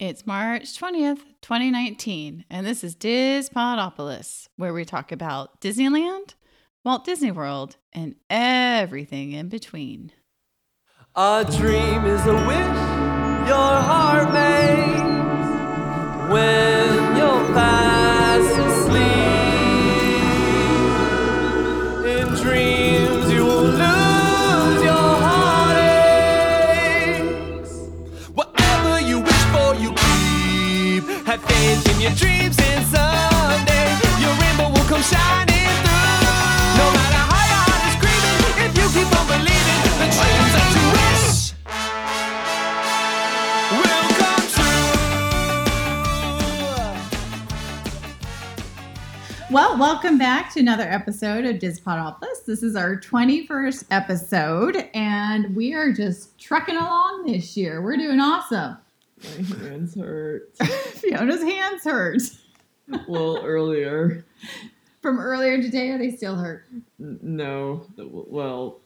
It's March 20th, 2019, and this is Dispodopolis, where we talk about Disneyland, Walt Disney World, and everything in between. A dream is a wish your heart makes when you're fast dreams, and your rainbow will come shining through. Well, welcome back to another episode of Dispodopolis. This is our 21st episode, and we are just trucking along this year. We're doing awesome. My hands hurt. Fiona's hands hurt. well, earlier. From earlier today, are they still hurt? N- No. Well,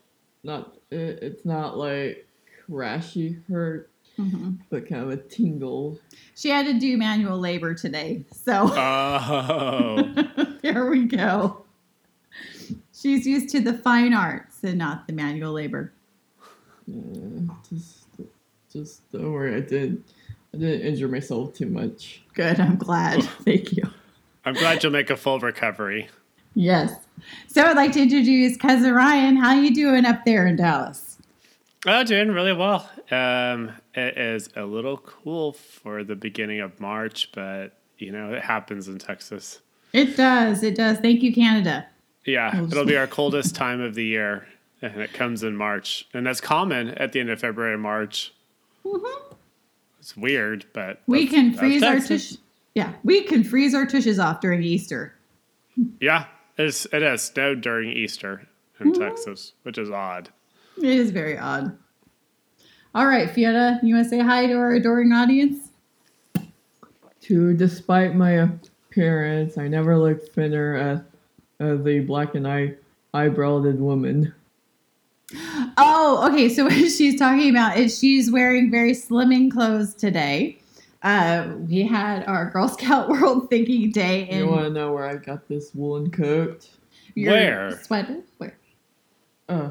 not. It, it's not like crashy hurt, but kind of a tingle. She had to do manual labor today, so. Oh. there we go. She's used to the fine arts and not the manual labor. Uh, just, just don't worry. I didn't. I didn't injure myself too much. Good, I'm glad. Thank you. I'm glad you'll make a full recovery. Yes. So I'd like to introduce cousin Ryan. How you doing up there in Dallas? Oh, doing really well. Um, it is a little cool for the beginning of March, but you know it happens in Texas. It does. It does. Thank you, Canada. Yeah, it'll be our coldest time of the year, and it comes in March, and that's common at the end of February and March. It's weird, but Mm-hmm. We that's- can that's freeze our Texas. tush. Yeah, we can freeze our tushes off during Easter. Yeah, it's, it has snowed during Easter in Texas, which is odd. It is very odd. All right, Fiona, you want to say hi to our adoring audience? To despite my appearance, I never looked thinner as, as the black and eye eyebrowed woman. Oh, okay. So what she's talking about is she's wearing very slimming clothes today. Uh, we had our Girl Scout World Thinking Day You want to know where I got this woolen coat? your Where? sweater. Where? Uh,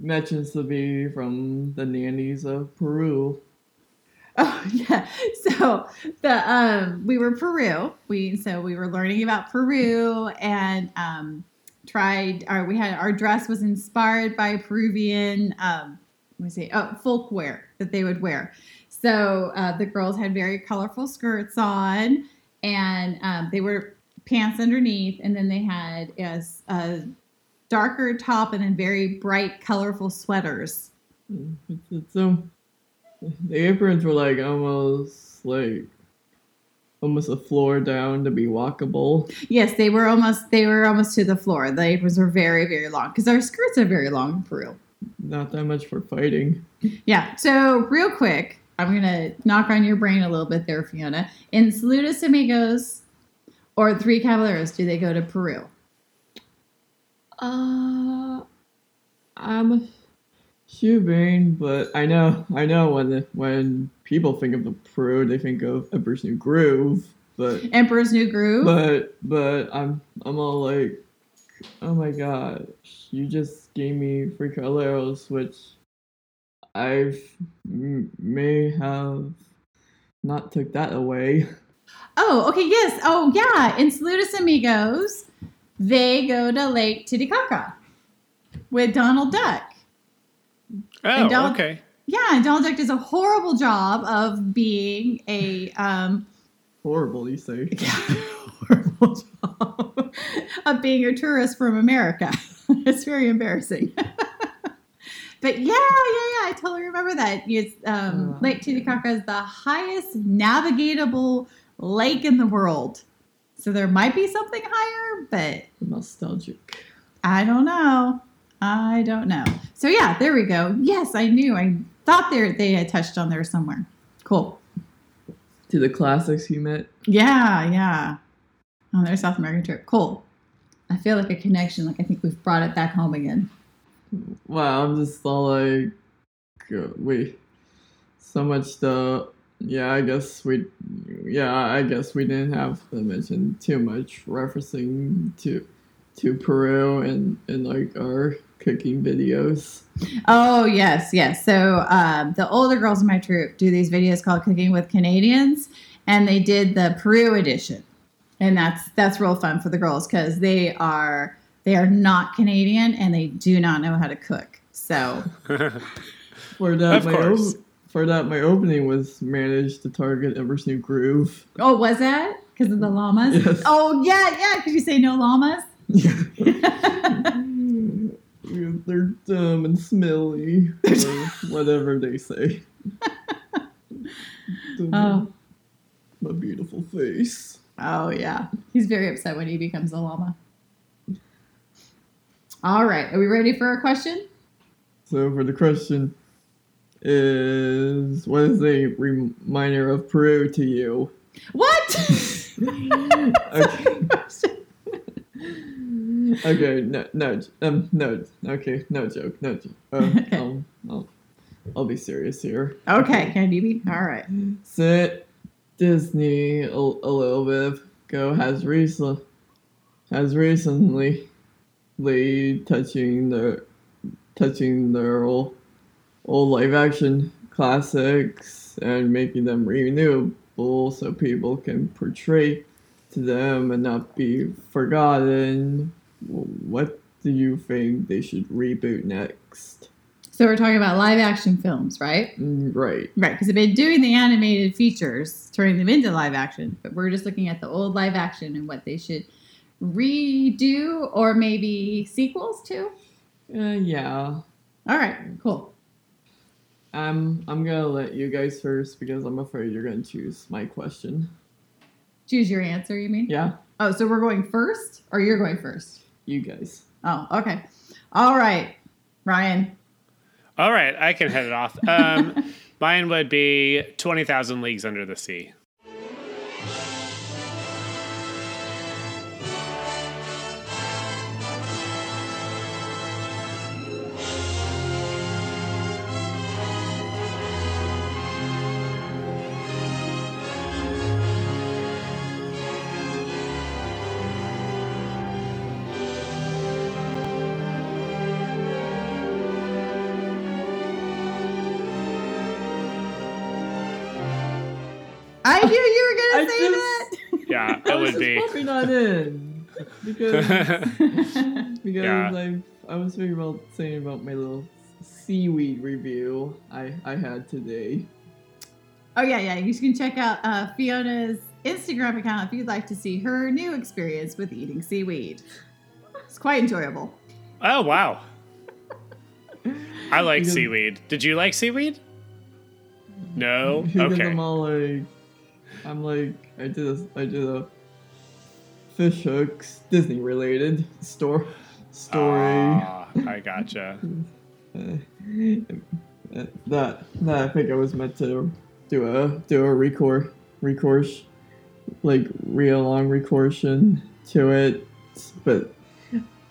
mentions to be from the nannies of Peru. Oh yeah. So the um we were Peru. We so we were learning about Peru and um tried our we had our dress was inspired by Peruvian um say oh folk wear that they would wear. So uh, the girls had very colorful skirts on and um, they were pants underneath and then they had as a darker top and then very bright colorful sweaters. The aprons were like almost like almost a floor down to be walkable. Yes, they were almost they were almost to the floor. The aprons were very very long because our skirts are very long in Peru. Not that much for fighting. Yeah. So real quick, I'm gonna knock on your brain a little bit there, Fiona. In Saludos Amigos or Three Caballeros, do they go to Peru? Uh, I'm assuming, but I know I know when when people think of the Peru, they think of Emperor's New Groove, but Emperor's New Groove. but but I'm I'm all like, oh my god, you just gave me Free Caleros, which I've m- may have not took that away. oh, okay. Yes. Oh, yeah. In Saludos Amigos, they go to Lake Titicaca with Donald Duck. Oh, don't- okay. Yeah, Donald Duck does a horrible job of being a um, Horrible, you say? yeah, horrible job of being a tourist from America. it's very embarrassing. but yeah, yeah, yeah, I totally remember that. It's um, Oh, Lake Titicaca is the highest navigable lake in the world. So there might be something higher, but Nostalgic. I don't know. I don't know. So yeah, there we go. Yes, I knew. I thought they they had touched on there somewhere. Cool. To the classics you met. Yeah, yeah. On their South American trip. Cool. I feel like a connection. Like I think we've brought it back home again. Wow, I'm just all like, uh, wait, so much to yeah, I guess we, yeah, I guess we didn't have to mention too much referencing to, to Peru and and like our cooking videos. Oh yes, yes. So um, the older girls in my troop do these videos called Cooking with Canadians, and they did the Peru edition, and that's that's real fun for the girls because they are they are not Canadian and they do not know how to cook. So For that, Of my course. op- for that, my opening was managed to target Everest New Groove. oh, was that because of the llamas? Yes. Oh yeah, yeah. Could you say no llamas? They're dumb and smelly, or whatever they say. oh, My beautiful face. oh yeah. He's very upset when he becomes a llama. All right, are we ready for a question? So for the question is, what is a reminder of Peru to you? What? Okay, okay, no, no, um, no, okay, no joke, no joke. Uh, Okay. um, I'll, I'll be serious here. okay, can you be? All right. So Disney a, a little bit ago has recent has recently touching the touching their old, old live action classics and making them renewable so people can portray to them and not be forgotten. What do you think they should reboot next? So we're talking about live action films, right? Mm, Right. Right, because they've been doing the animated features, turning them into live action, but we're just looking at the old live action and what they should redo or maybe sequels to. Uh, yeah. All right, cool. Um, I'm gonna let you guys first because I'm afraid you're gonna choose my question. Choose your answer, you mean? Yeah, Oh, so we're going first or you're going first? You guys. Oh, okay. All right, Ryan. All right, I can head it off. Um, mine would be 20,000 Leagues Under the Sea. Yeah, I it was would be. just popping that in because because Yeah. I I was thinking about saying about my little seaweed review I I had today. Oh yeah, yeah. You can check out uh, Fiona's Instagram account if you'd like to see her new experience with eating seaweed. It's quite enjoyable. Oh, wow. I like Because- seaweed. Did you like seaweed? No? Okay. I'm all like, I'm like, I did a, I did a fish hooks Disney related store story. Ah, I gotcha. Uh, that that I think I was meant to do a do a record recourse like real long recursion to it, but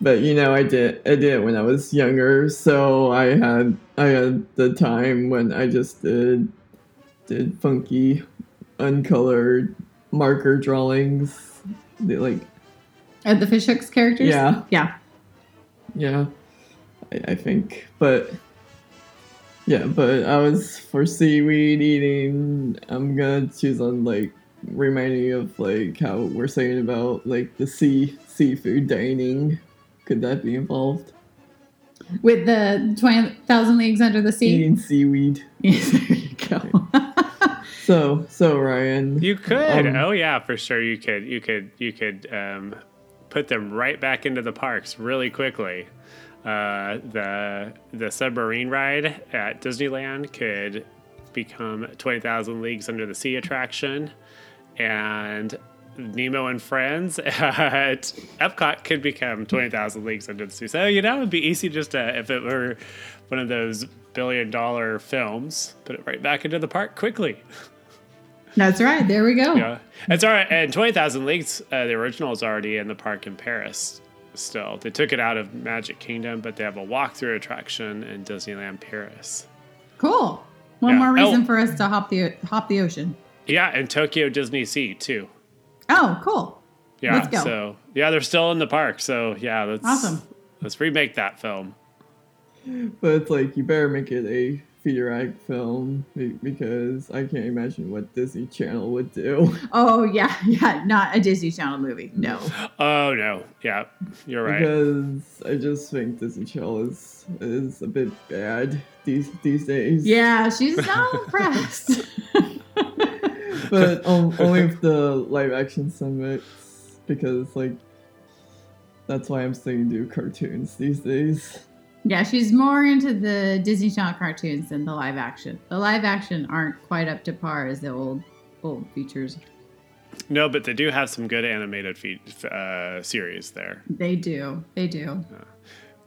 but you know I did I did it when I was younger, so I had I had the time when I just did did funky uncolored marker drawings, they, like Uh, the fish hooks characters. Yeah. yeah. Yeah, I, I think, but yeah, but I was for seaweed eating. I'm gonna choose on like reminding you of like how we're saying about like the sea seafood dining. Could that be involved? With the twenty thousand leagues under the sea. Eating seaweed. Yes, there you go. So so Ryan. You could. Um, oh yeah, for sure. You could. You could. You could um, put them right back into the parks really quickly. Uh, the the submarine ride at Disneyland could become Twenty Thousand Leagues Under the Sea attraction, and Nemo and Friends at Epcot could become Twenty Thousand Leagues Under the Sea. So you know, it'd be easy just to if it were one of those billion dollar films, put it right back into the park quickly. That's right. There we go. Yeah, it's all right. And Twenty Thousand Leagues, uh, the original is already in the park in Paris. Still, they took it out of Magic Kingdom, but they have a walkthrough attraction in Disneyland Paris. Cool. One Yeah. more reason Oh. for us to hop the hop the ocean. Yeah, and Tokyo Disney Sea too. Oh, cool. Yeah, Let's go. so yeah, they're still in the park. So yeah, let's Awesome. Let's remake that film. But it's like you better make it a feature film because I can't imagine what Disney Channel would do. Oh yeah, yeah. Not a Disney Channel movie. No. Oh no, yeah, you're right. Because I just think Disney Channel is is a bit bad these these days. Yeah, she's not impressed. but um, only if the live action summits because like that's why I'm saying do cartoons these days. Yeah, she's more into the Disney Channel cartoons than the live action. The live action aren't quite up to par as the old old features. No, but they do have some good animated fe- uh, series there. They do. They do.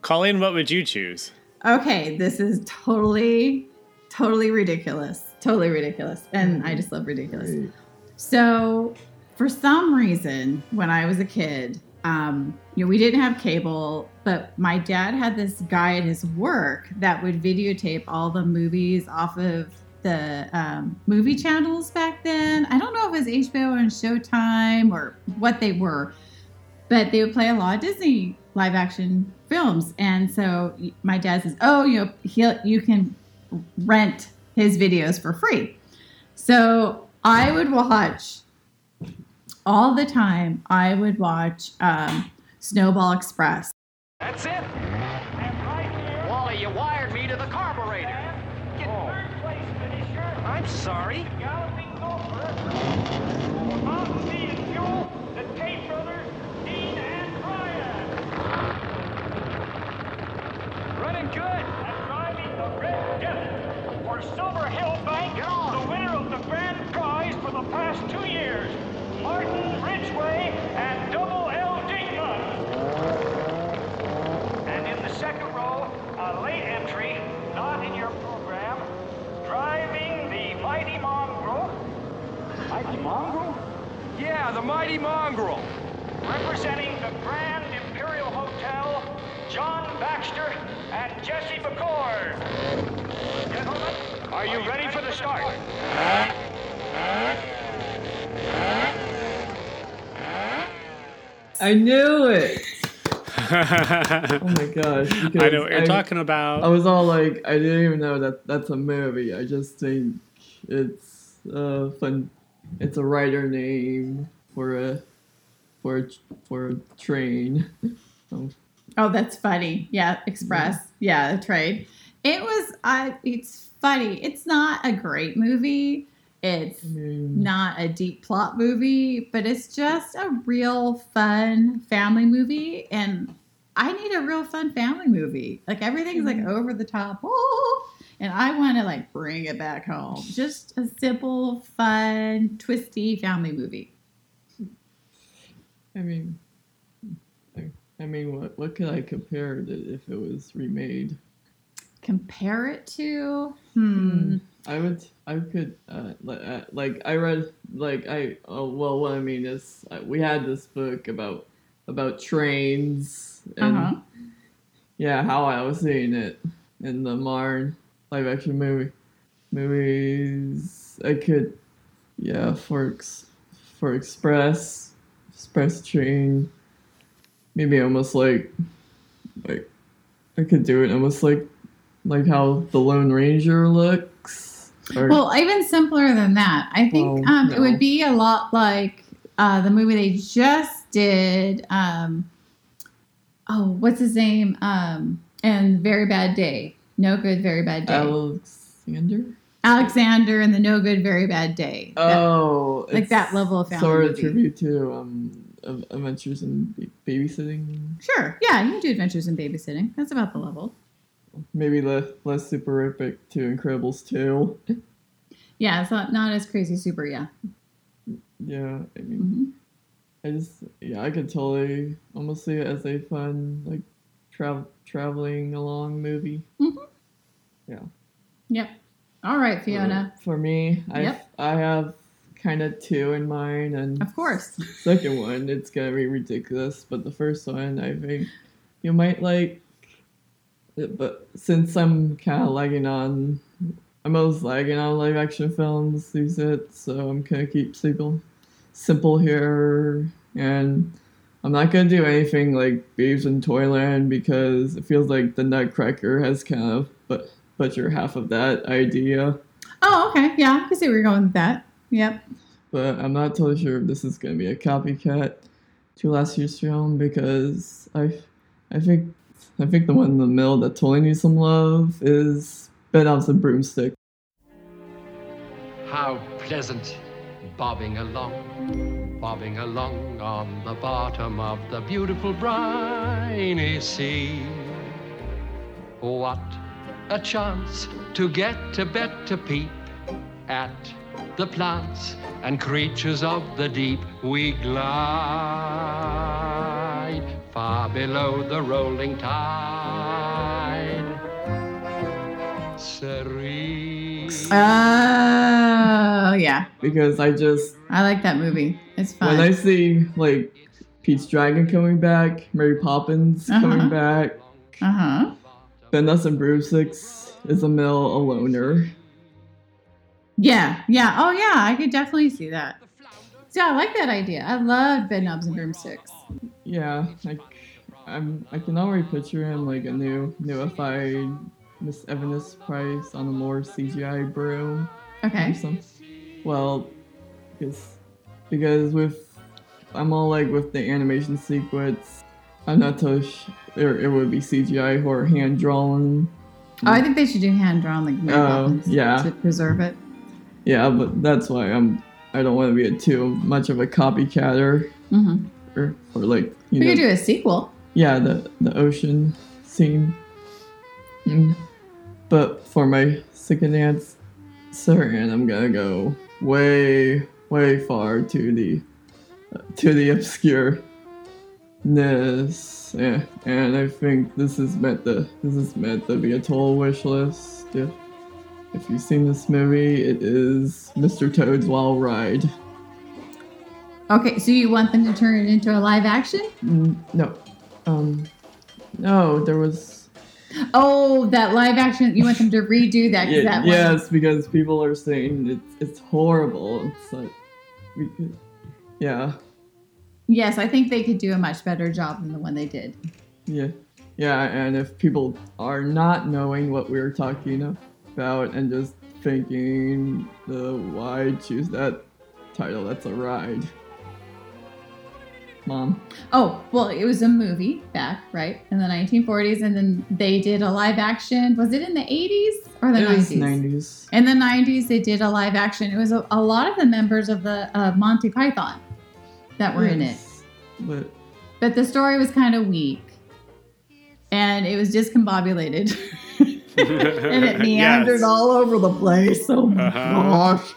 Colleen, what would you choose? Okay, this is totally, totally ridiculous. Totally ridiculous. And I just love ridiculous. So, for some reason, when I was a kid, um, you know, we didn't have cable, but my dad had this guy at his work that would videotape all the movies off of the um, movie channels back then. I don't know if it was HBO and Showtime or what they were, but they would play a lot of Disney live action films. And so my dad says, "Oh, you know, he'll you can rent his videos for free." So I would watch all the time. I would watch um, Snowball Express. That's it. Wally, you wired me to the carburetor. Get third place finisher. I'm sorry. Galloping and. The Tate brothers, Dean and Brian. Running good. Driving the Red Death. For Silver Hill Bank, the winner of the grand prize for the past two years. Martin Ridgway and Double L Dingman. And in the second row, a late entry, not in your program, driving the Mighty Mongrel. Mighty Mongrel? Yeah, the Mighty Mongrel. Representing the Grand Imperial Hotel, John Baxter and Jesse McCord. Gentlemen, are you ready for the start? I knew it. Oh my gosh! I because know what you're I- talking about. I was all like, I didn't even know that that's a movie. I just think it's uh fun. It's a writer name for a for a, for a train. Um, Oh, that's funny. Yeah, Express. Yeah, the trade. It was. I. it's funny. It's not a great movie. It's mean, not a deep plot movie, but it's just a real fun family movie. And I need a real fun family movie. Like everything's like mm. over the top. Oh, and I want to like bring it back home. Just a simple, fun, twisty family movie. I mean, I, I mean, what what could I compare it if it was remade? Compare it to. Hmm. hmm. I would, I could, uh, uh, like, I read, like, I, oh, well, what I mean is, uh, we had this book about, about trains, and Uh-huh. yeah, how I was seeing it in the Marn live action movie, movies. I could, yeah, for ex, for Express, Express Train, maybe almost like, like, I could do it almost like, like how the Lone Ranger looks. Or, Well, even simpler than that. I think um, it would be a lot like uh, the movie they just did. Um, oh, what's his name? Um, and Very Bad Day. No Good, Very Bad Day. Alexander. Alexander and the No Good, Very Bad Day. That- Oh, like that level of family sort of tribute to um Adventures in Babysitting. Sure. Yeah, you can do Adventures in Babysitting. That's about the level. Maybe le- less superific to Incredibles 2. Yeah, it's not, not as crazy super. Yeah. Yeah, I mean, hmm I just yeah, I could totally almost see it as a fun like travel traveling along movie. Yeah. Yep. All right, Fiona. For me, I Yep. I have kind of two in mind, and Of course. second one it's gonna be ridiculous, but the first one I think you might like. But since I'm kind of lagging on I'm always lagging on live action films these days, so I'm gonna keep simple, simple here, and I'm not gonna do anything like Babes in Toyland because it feels like the Nutcracker has kind of but butchered half of that idea. Oh, okay. Yeah, I can see where you're going with that. Yep. But I'm not totally sure if this is gonna be a copycat to last year's film because I, I think I think the one in the middle that totally needs some love is Bedknobs and Broomstick. How pleasant bobbing along, bobbing along on the bottom of the beautiful briny sea. What a chance to get a better peep at the plants and creatures of the deep. We glide far below the rolling tide. Serene. Oh, yeah. because I just I like that movie. It's fun. when I see like Pete's Dragon coming back, Mary Poppins Uh-huh. coming back, Uh huh. Bedknobs and Broomsticks is a male a loner. Yeah, yeah. Oh, yeah. I could definitely see that. So I like that idea. I love bed knobs and broomsticks. Yeah, like I'm I can already picture him like a new newified Miss Evanis Price on a more CGI broom. Okay. Well, because because with I'm all like with the animation sequence, I'm not totally sure it would be CGI or hand drawn. Oh, I think they should do hand drawn like Oh, yeah. to preserve it. Yeah, but that's why I'm I don't want to be a too much of a copycatter Mm-hmm. Or, like you We know could do a sequel. yeah the the ocean scene. Mm. But for my second answer, and I'm gonna go way way far to the to the obscureness, yeah, and I think this is meant to this is meant to be a total wish list. If if you've seen this movie, it is Mr. Toad's Wild Ride. Okay, so you want them to turn it into a live action? Mm, no, um, no, there was. Oh, that live action. You want them to redo that? Yeah, that yes, because people are saying it's it's horrible. It's like, we could, yeah, Yes, I think they could do a much better job than the one they did. yeah, yeah. And if people are not knowing what we are talking about and just thinking the why choose that title, that's a ride. Mom, Oh, well, it was a movie back, right, in the 1940s, and then they did a live action. Was it in the 80s or the it was 90s? 90s. In the 90s, they did a live action. It was a, a lot of the members of the uh, Monty Python that were in it. But But the story was kind of weak. And it was discombobulated. and it meandered Yes. all over the place. Oh my Uh-huh. gosh.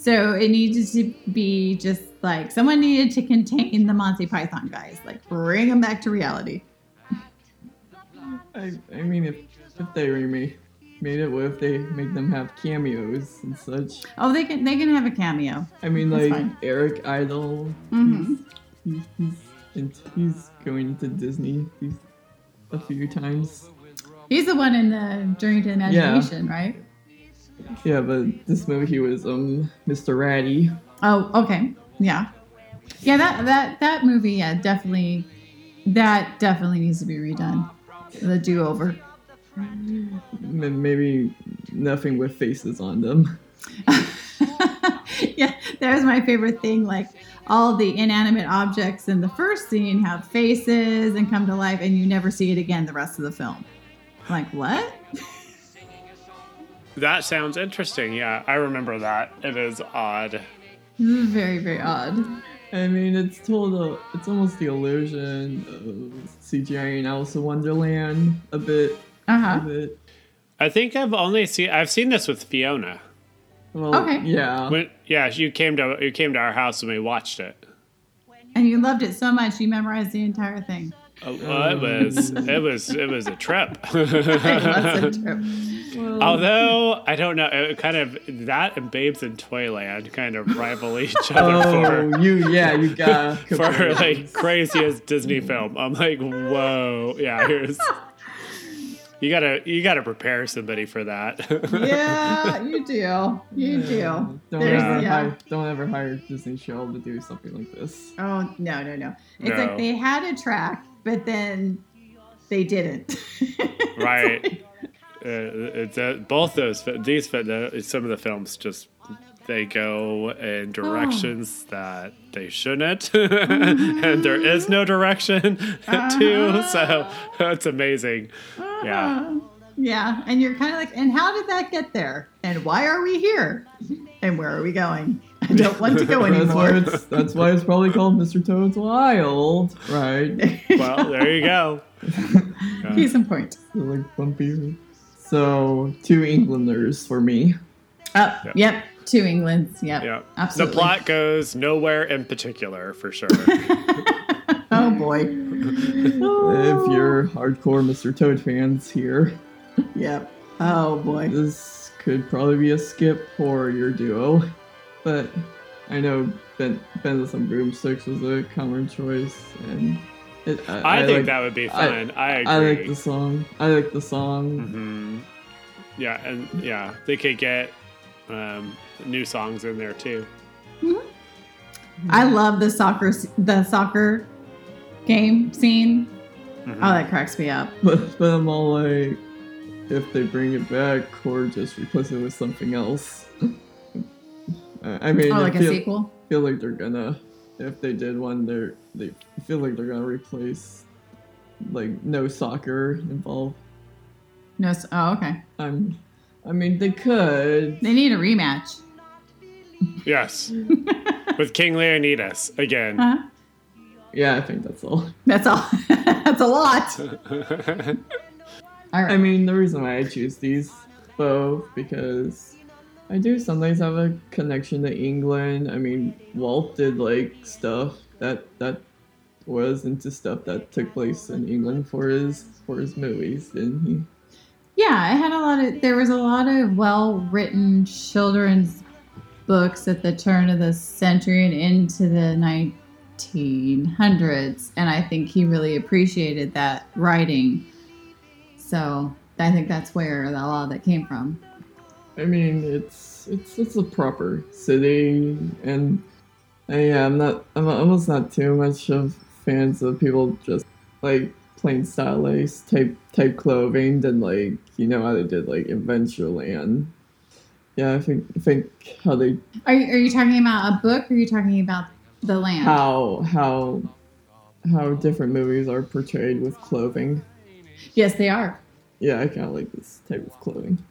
So it needed to be just like someone needed to contain the Monty Python guys, like bring them back to reality. I, I mean, if if they remade made it, what if they make them have cameos and such? Oh, they can they can have a cameo. I mean, That's like fine. Eric Idle. hmm He's, he's, he's going to Disney a few times. He's the one in the Journey to Imagination, right? Yeah, but this movie he was um Mr. Ratty. Oh, okay. Yeah. Yeah, that that that movie, yeah, definitely that definitely needs to be redone. The do over. Maybe nothing with faces on them. yeah, that was my favorite thing. Like all the inanimate objects in the first scene have faces and come to life, and you never see it again the rest of the film. Like what? That sounds interesting. Yeah, I remember that. It is odd. This is Very very odd. I mean, it's told a, it's almost the illusion of CGI in Alice in Wonderland a bit. Uh huh. I think I've only seen I've seen this with Fiona. Well, Okay. Yeah. When yeah, you came to you came to our house and we watched it. And you loved it so much you memorized the entire thing. Uh, well, it was it was it was a trip. It was a trip. Although I don't know, it kind of that and Babes in Toyland kind of rival each other Oh, for you yeah, you got for like craziest Disney film. I'm like, whoa, yeah. Here's You gotta you gotta prepare somebody for that. yeah, you do. You do. Don't There's- ever yeah. hire, don't ever hire Disney Channel to do something like this. Oh no, no, no. It's No. like they had a track, but then they didn't. right. It's Uh, uh, both those these fi- the, some of the films just they go in oh. directions that they shouldn't, and there mm-hmm. is no direction to. Uh-huh. So it's amazing. Uh-huh. Yeah. Yeah, and you're kind of like, and how did that get there? And why are we here? And where are we going? I don't want to go That's why anymore. it's that's why it's probably called Mr. Toad's Wild, right? Well, there you go. Case in point. like bumpy. So two Englanders for me. Oh, yep. Two Englands. Yep. Yeah. Absolutely. The plot goes nowhere in particular for sure. Oh boy. If you're hardcore Mr. Toad fans here, Yep. Oh boy. this could probably be a skip for your duo. But I know Ben Bendis and Broomsticks was a common choice, and it, I, think like, that would be fun. I, agree. I like the song. I like the song. hmm Yeah, and yeah, they could get um, new songs in there too. I love the soccer the soccer game scene. Mhm. Oh, that cracks me up. But, but I'm all like, if they bring it back or just replace it with something else. I I mean, Oh, I like a feel, sequel. feel like they're gonna, if they did one, they're they feel like they're gonna replace, like no soccer involved. No. Oh, okay. I'm, I mean they could. They need a rematch. Yes, with King Leonidas again. Huh? Yeah, I think that's all. That's all. That's a lot. All I mean, the reason why I choose these both because I do sometimes have a connection to England. I mean, Walt did like stuff that that was into stuff that took place in England for his for his movies, didn't he? Yeah, I had a lot of. There was a lot of well-written children's books at the turn of the century and into the 1900s, and I think he really appreciated that writing. So I think that's where a lot of that came from. I mean, it's it's it's a proper city, and uh, yeah, I'm not I'm almost not too much of fans of people just like plain stylized type type clothing than like you know how they did like Adventureland. Yeah, I think I think how they Are you, are you talking about a book or are you talking about the land? how how how different movies are portrayed with clothing. Yes, they are. Yeah, I kind of like this type of clothing.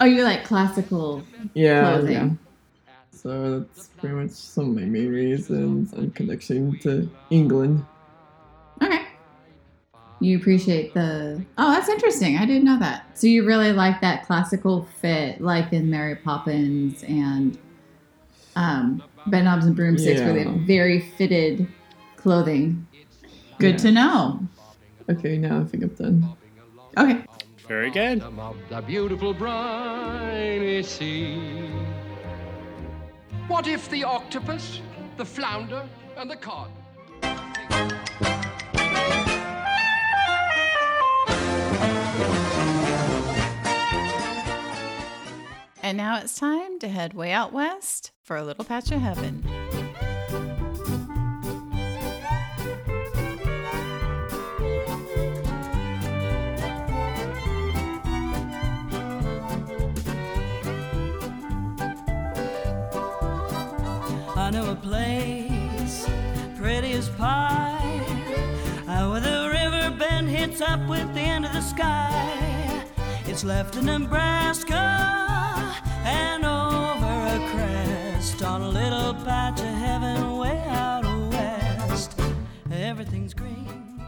Oh, you like classical. Yeah, Clothing. yeah. So that's pretty much some of my main reasons and connection to England. Okay. You appreciate the. Oh, that's interesting. I didn't know that. So you really like that classical fit, like in Mary Poppins and um, Bedknobs and Broomsticks, where they have very fitted clothing. Good Yeah. to know. Okay, now I think I'm done. Okay. Very good. of the beautiful briny sea. What if the octopus, the flounder, and the cod? And now it's time to head way out west for a little patch of heaven. Pie, uh, where the river bend hits up with the end of the sky. It's left in Nebraska and over a crest on a little patch of heaven way out west. Everything's green.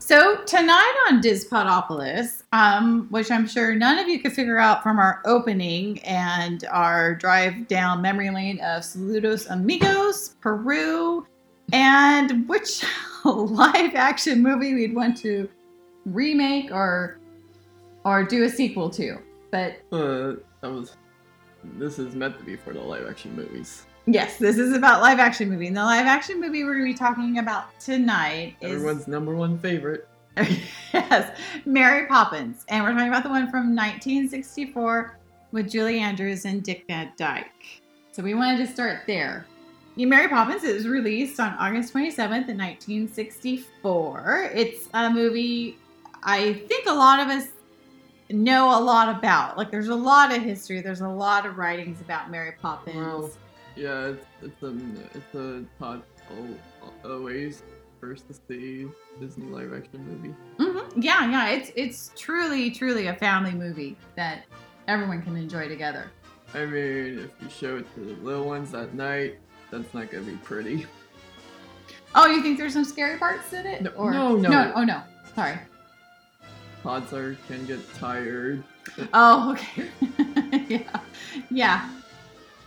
So tonight on Dispodopolis, um, which I'm sure none of you could figure out from our opening and our drive down memory lane of Saludos Amigos, Peru, and which live action movie we'd want to remake or or do a sequel to. But Uh, that was. This is meant to be for the live action movies. yes, this is about live action movie. And the live action movie we're going to be talking about tonight is Everyone's number one favorite. yes, Mary Poppins. And we're talking about the one from 1964 with Julie Andrews and Dick Van Dyke. So we wanted to start there. Mary Poppins is released on August 27th in 1964. It's a movie I think a lot of us know a lot about. Like there's a lot of history, there's a lot of writings about Mary Poppins. Well, yeah, it's it's a it's a Todd always first to see Disney live action movie. hmm Yeah, yeah, it's it's truly, truly a family movie that everyone can enjoy together. I mean, if you show it to the little ones at night, that's not gonna be pretty. Oh, you think there's some scary parts in it? No, or no, no. no. Oh no, sorry. Toddler can get tired. Oh, okay. yeah, yeah.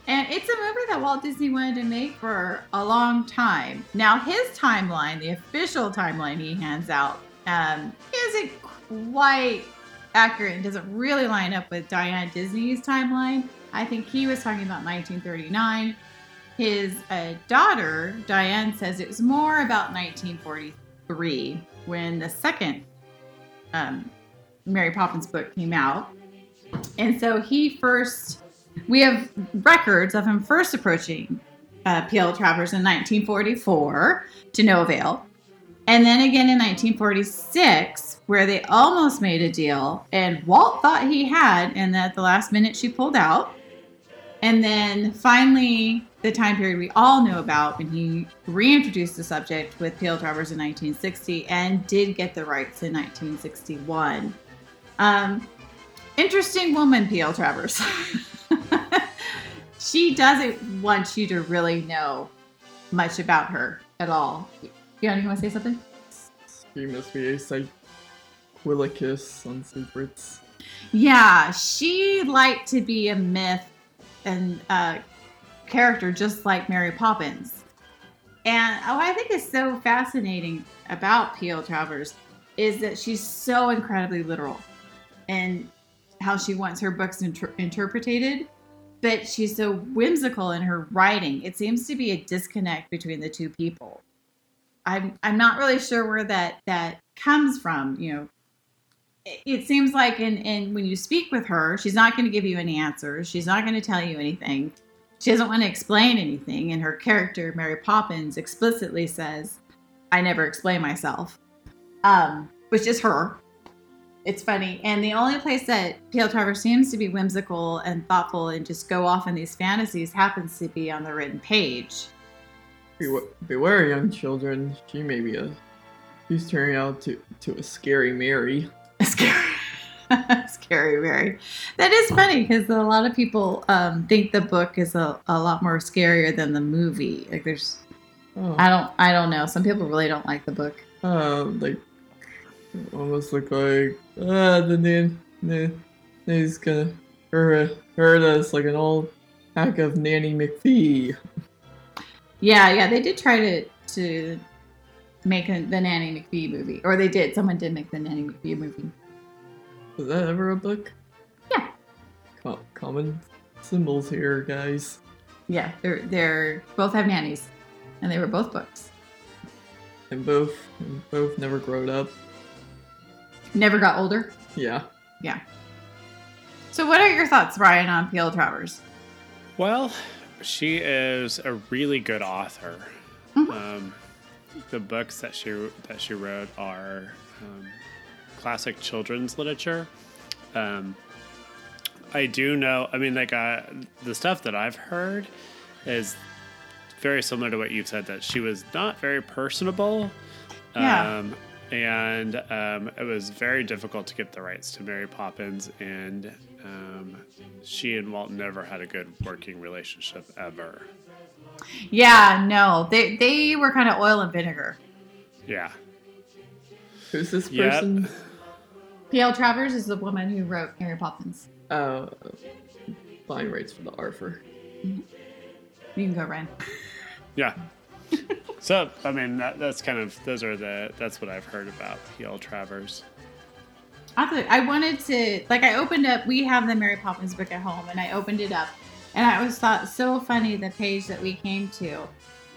And it's a movie that Walt Disney wanted to make for a long time. Now, his timeline, the official timeline he hands out, um, isn't quite accurate and doesn't really line up with Diane Disney's timeline. I think he was talking about 1939. His uh, daughter, Diane, says it was more about 1943 when the second um, Mary Poppins book came out. And so he first, we have records of him first approaching uh, P.L. Travers in 1944 to no avail. And then again in 1946, where they almost made a deal, and Walt thought he had, and at the last minute she pulled out. And then finally, the time period we all know about when he reintroduced the subject with P.L. Travers in 1960 and did get the rights in 1961. Um, interesting woman, P.L. Travers. she doesn't want you to really know much about her at all. Fiona, you want to say something? She must be a psychilicus on secrets. Yeah, she liked to be a myth and uh, character just like Mary Poppins. And what I think is so fascinating about P.L. Travers is that she's so incredibly literal and how she wants her books inter- interpreted, but she's so whimsical in her writing. It seems to be a disconnect between the two people. I'm I'm not really sure where that that comes from. You know, it, it seems like in in when you speak with her, she's not going to give you any answers. She's not going to tell you anything. She doesn't want to explain anything. And her character, Mary Poppins, explicitly says, "I never explain myself," um, which is her. It's funny. And the only place that P.L. Travers seems to be whimsical and thoughtful and just go off in these fantasies happens to be on the written page. Beware, beware, young children. She may be a. She's turning out to to a scary Mary. Scary, scary Mary. That is funny because a lot of people um, think the book is a, a lot more scarier than the movie. Like there's, Oh, I don't, I don't know. Some people really don't like the book. uh, like almost look like ah the nan nan he's gonna heard us like an old hack of Nanny McPhee. Yeah, yeah, they did try to to make a, the Nanny McPhee movie, or they did. Someone did make the Nanny McPhee movie. Was that ever a book? Yeah. Co- common symbols here, guys. Yeah, they're they're both have nannies, and they were both books. And both and both never growed up. Never got older. Yeah. Yeah. So, what are your thoughts, Ryan, on P.L. Travers? Well, she is a really good author. Um, the books that she that she wrote are um, classic children's literature. Um, I do know. I mean, like uh, the stuff that I've heard is very similar to what you've said. That she was not very personable. Yeah. Um, and um, it was very difficult to get the rights to Mary Poppins, and um, she and Walt never had a good working relationship ever. Yeah, no, they they were kind of oil and vinegar. Yeah. Who's this Yep. person? P.L. Travers is the woman who wrote Mary Poppins. Uh, buying rights for the Arthur. You can go, Ryan. Yeah. so I mean that, that's kind of those are the that's what I've heard about P.L. Travers. I thought I wanted to like I opened up. We have the Mary Poppins book at home, and I opened it up, and I was thought so funny the page that we came to.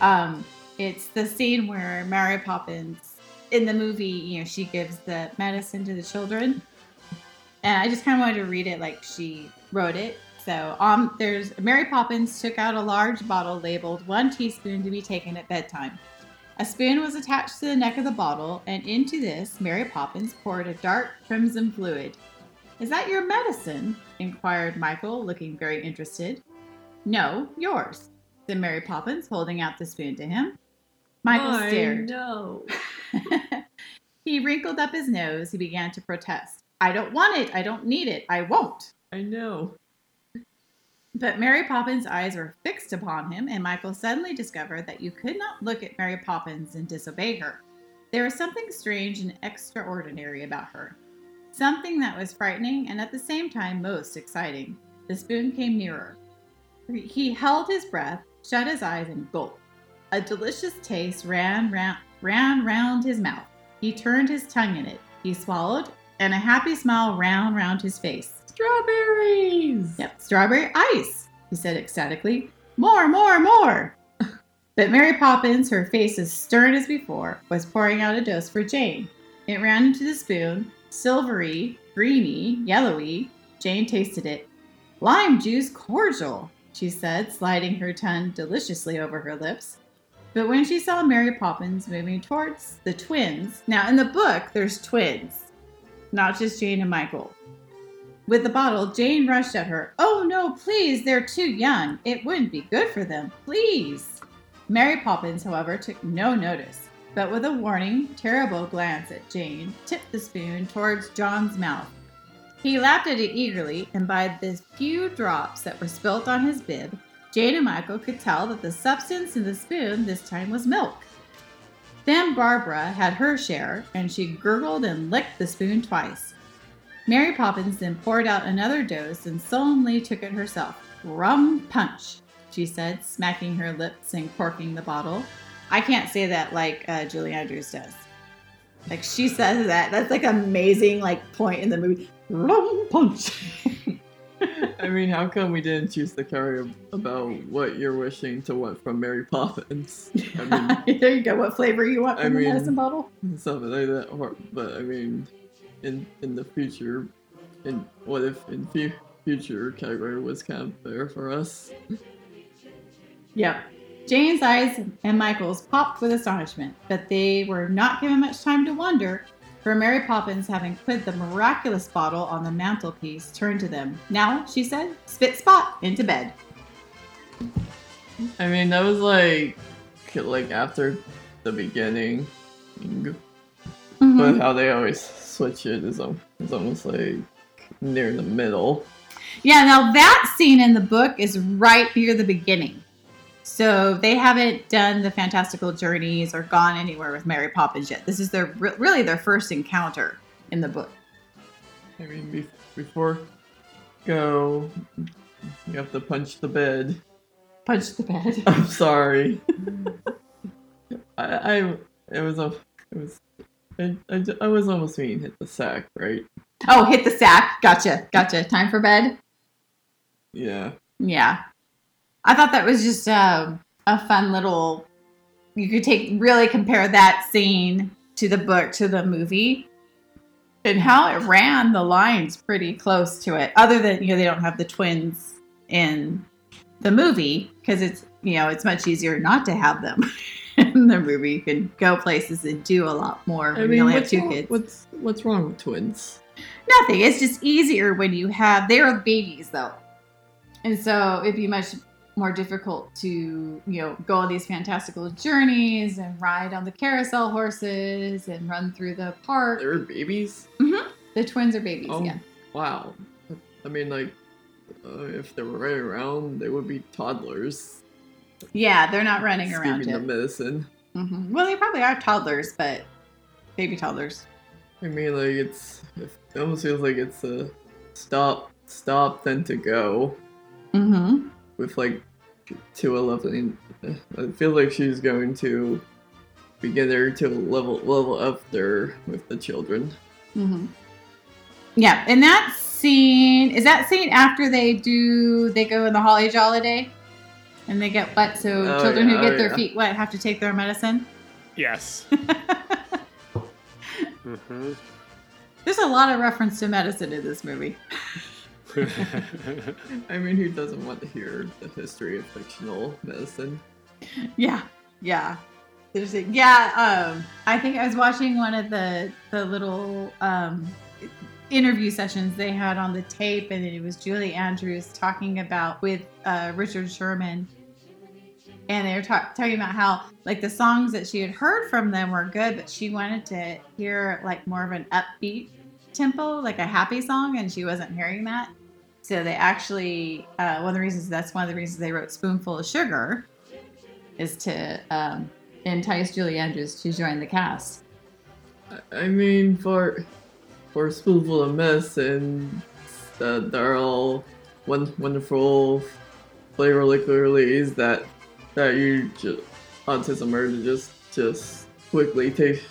Um, it's the scene where Mary Poppins in the movie, you know, she gives the medicine to the children. And I just kind of wanted to read it like she wrote it. So, um, there's Mary Poppins took out a large bottle labeled one teaspoon to be taken at bedtime. A spoon was attached to the neck of the bottle, and into this, Mary Poppins poured a dark crimson fluid. Is that your medicine? inquired Michael, looking very interested. No, yours, said Mary Poppins, holding out the spoon to him. Michael I stared. know. he wrinkled up his nose. He began to protest. I don't want it. I don't need it. I won't. I know. But Mary Poppins' eyes were fixed upon him, and Michael suddenly discovered that you could not look at Mary Poppins and disobey her. There was something strange and extraordinary about her. Something that was frightening and at the same time most exciting. The spoon came nearer. He held his breath, shut his eyes, and gulped. A delicious taste ran round, ran round his mouth. He turned his tongue in it. He swallowed, and a happy smile ran round his face. Strawberries. Yep, strawberry ice, he said ecstatically. More, more, more. but Mary Poppins, her face as stern as before, was pouring out a dose for Jane. It ran into the spoon, silvery, greeny, yellowy. Jane tasted it. Lime juice cordial, she said, sliding her tongue deliciously over her lips. But when she saw Mary Poppins moving towards the twins, now in the book, there's twins, not just Jane and Michael. With the bottle, Jane rushed at her. Oh no, please, they're too young. It wouldn't be good for them. Please. Mary Poppins, however, took no notice, but with a warning, terrible glance at Jane, tipped the spoon towards John's mouth. He lapped at it eagerly, and by the few drops that were spilt on his bib, Jane and Michael could tell that the substance in the spoon this time was milk. Then Barbara had her share, and she gurgled and licked the spoon twice. Mary Poppins then poured out another dose and solemnly took it herself. Rum punch, she said, smacking her lips and corking the bottle. I can't say that like uh, Julie Andrews does. Like she says that. That's like amazing like point in the movie. Rum punch. I mean, how come we didn't choose the carry about what you're wishing to want from Mary Poppins? I mean, there you go. What flavor you want I from the mean- medicine bottle? something like that. Or, but I mean, in in the future, in what if in fu- future category was kind of there for us? Yep. Jane's eyes and Michael's popped with astonishment, but they were not given much time to wonder, for Mary Poppins, having put the miraculous bottle on the mantelpiece, turned to them. Now, she said, spit spot into bed. I mean, that was like like after the beginning, but mm-hmm. how they always switch it is is almost like near the middle. Yeah, now that scene in the book is right near the beginning. So they haven't done the fantastical journeys or gone anywhere with Mary Poppins yet. This is their really their first encounter in the book. I mean, before go, you have to punch the bed. Punch the bed. I'm sorry. I, I, it was a, it was, I, I, I was almost being hit the sack, right? Oh, hit the sack. Gotcha. Gotcha. Time for bed. Yeah. Yeah. I thought that was just um, a fun little. You could take really compare that scene to the book to the movie, and how it ran the lines pretty close to it. Other than you know they don't have the twins in the movie because it's you know it's much easier not to have them in the movie. You can go places and do a lot more I when mean, you only have two wrong, kids. What's what's wrong with twins? Nothing. It's just easier when you have they're babies though. And so it'd be much more difficult to, you know, go on these fantastical journeys and ride on the carousel horses and run through the park. They were babies. The twins are babies, Oh, yeah. wow. I mean, like, uh, if they were right around, they would be toddlers. Yeah, they're not running around yet. them medicine. hmm Well, they probably are toddlers, but baby toddlers. I mean, like, it's it almost feels like it's a stop, stop, then to go Mm-hmm. With like to a leveling. I feel like she's going to begin her to level level up there with the children. Mm-hmm. Yeah, and that scene is that scene after they do they go in the holly holiday, and they get wet. So Oh, children yeah, who get oh, their yeah. feet wet have to take their medicine. Yes. hmm There's a lot of reference to medicine in this movie. I mean, who doesn't want to hear the history of fictional medicine? Yeah, yeah. There's a, yeah, um, I think I was watching one of the the little um, interview sessions they had on the tape, and it was Julie Andrews talking about with uh, Richard Sherman, and they were talk- talking about how like the songs that she had heard from them were good, but she wanted to hear like more of an upbeat tempo, like a happy song, and she wasn't hearing that. So they actually uh, one of the reasons that's one of the reasons they wrote "Spoonful of Sugar." is to um, entice Julie Andrews to join the cast. I- mean, for for spoonful of medicine, uh, they're all one wonderful flavor liqueurs that that you just autism are to just just quickly taste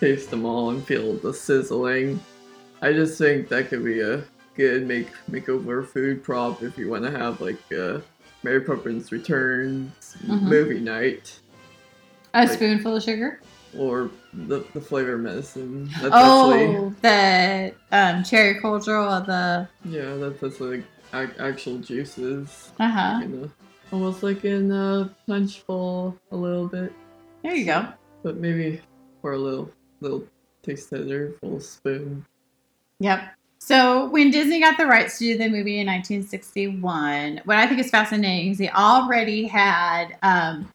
taste them all and feel the sizzling. I just think that could be a good make makeover food prop if you want to have like a Mary Poppins Returns Mhm. movie night A Like- spoonful of sugar. or the the flavor medicine. That's actually Oh, the um, cherry cordial, the yeah, that's, that's like ac- actual juices. uh huh. You know, almost like in a punch bowl a little bit, There you go. but maybe for a little little taste tester, full spoon. Yep. So when Disney got the rights to do the movie in 1961, what I think is fascinating is they already had um,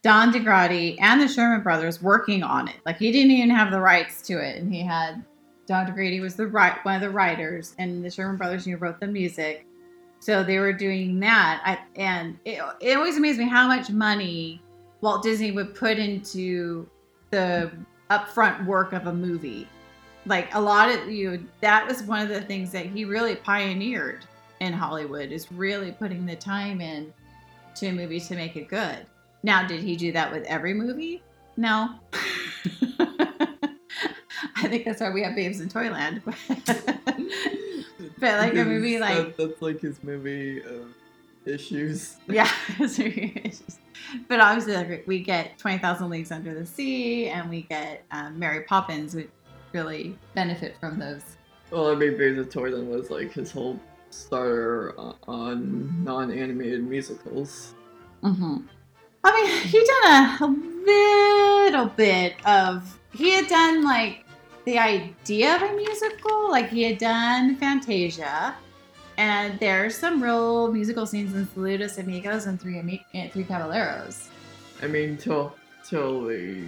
Don DaGradi and the Sherman Brothers working on it. Like he didn't even have the rights to it, and he had Don DaGradi was the right one of the writers, and the Sherman Brothers know, wrote the music. So they were doing that, I, and it, it always amazed me how much money Walt Disney would put into the upfront work of a movie like a lot of you that was one of the things that he really pioneered in hollywood is really putting the time in to a movie to make it good. Now did he do that with every movie? No. I think that's why we have babes in toyland but like a movie like that, that's like his movie of issues. yeah but obviously like, we get 20000 leagues under the sea and we get um, mary poppins which really benefit from those Well, I mean, of Toyland was like his whole starter on non-animated musicals. hmm I mean, he done a, a little bit of. He had done like the idea of a musical, like he had done Fantasia, and there's some real musical scenes in Saludos Amigos and Three Ami- Three Caballeros. I mean, till till the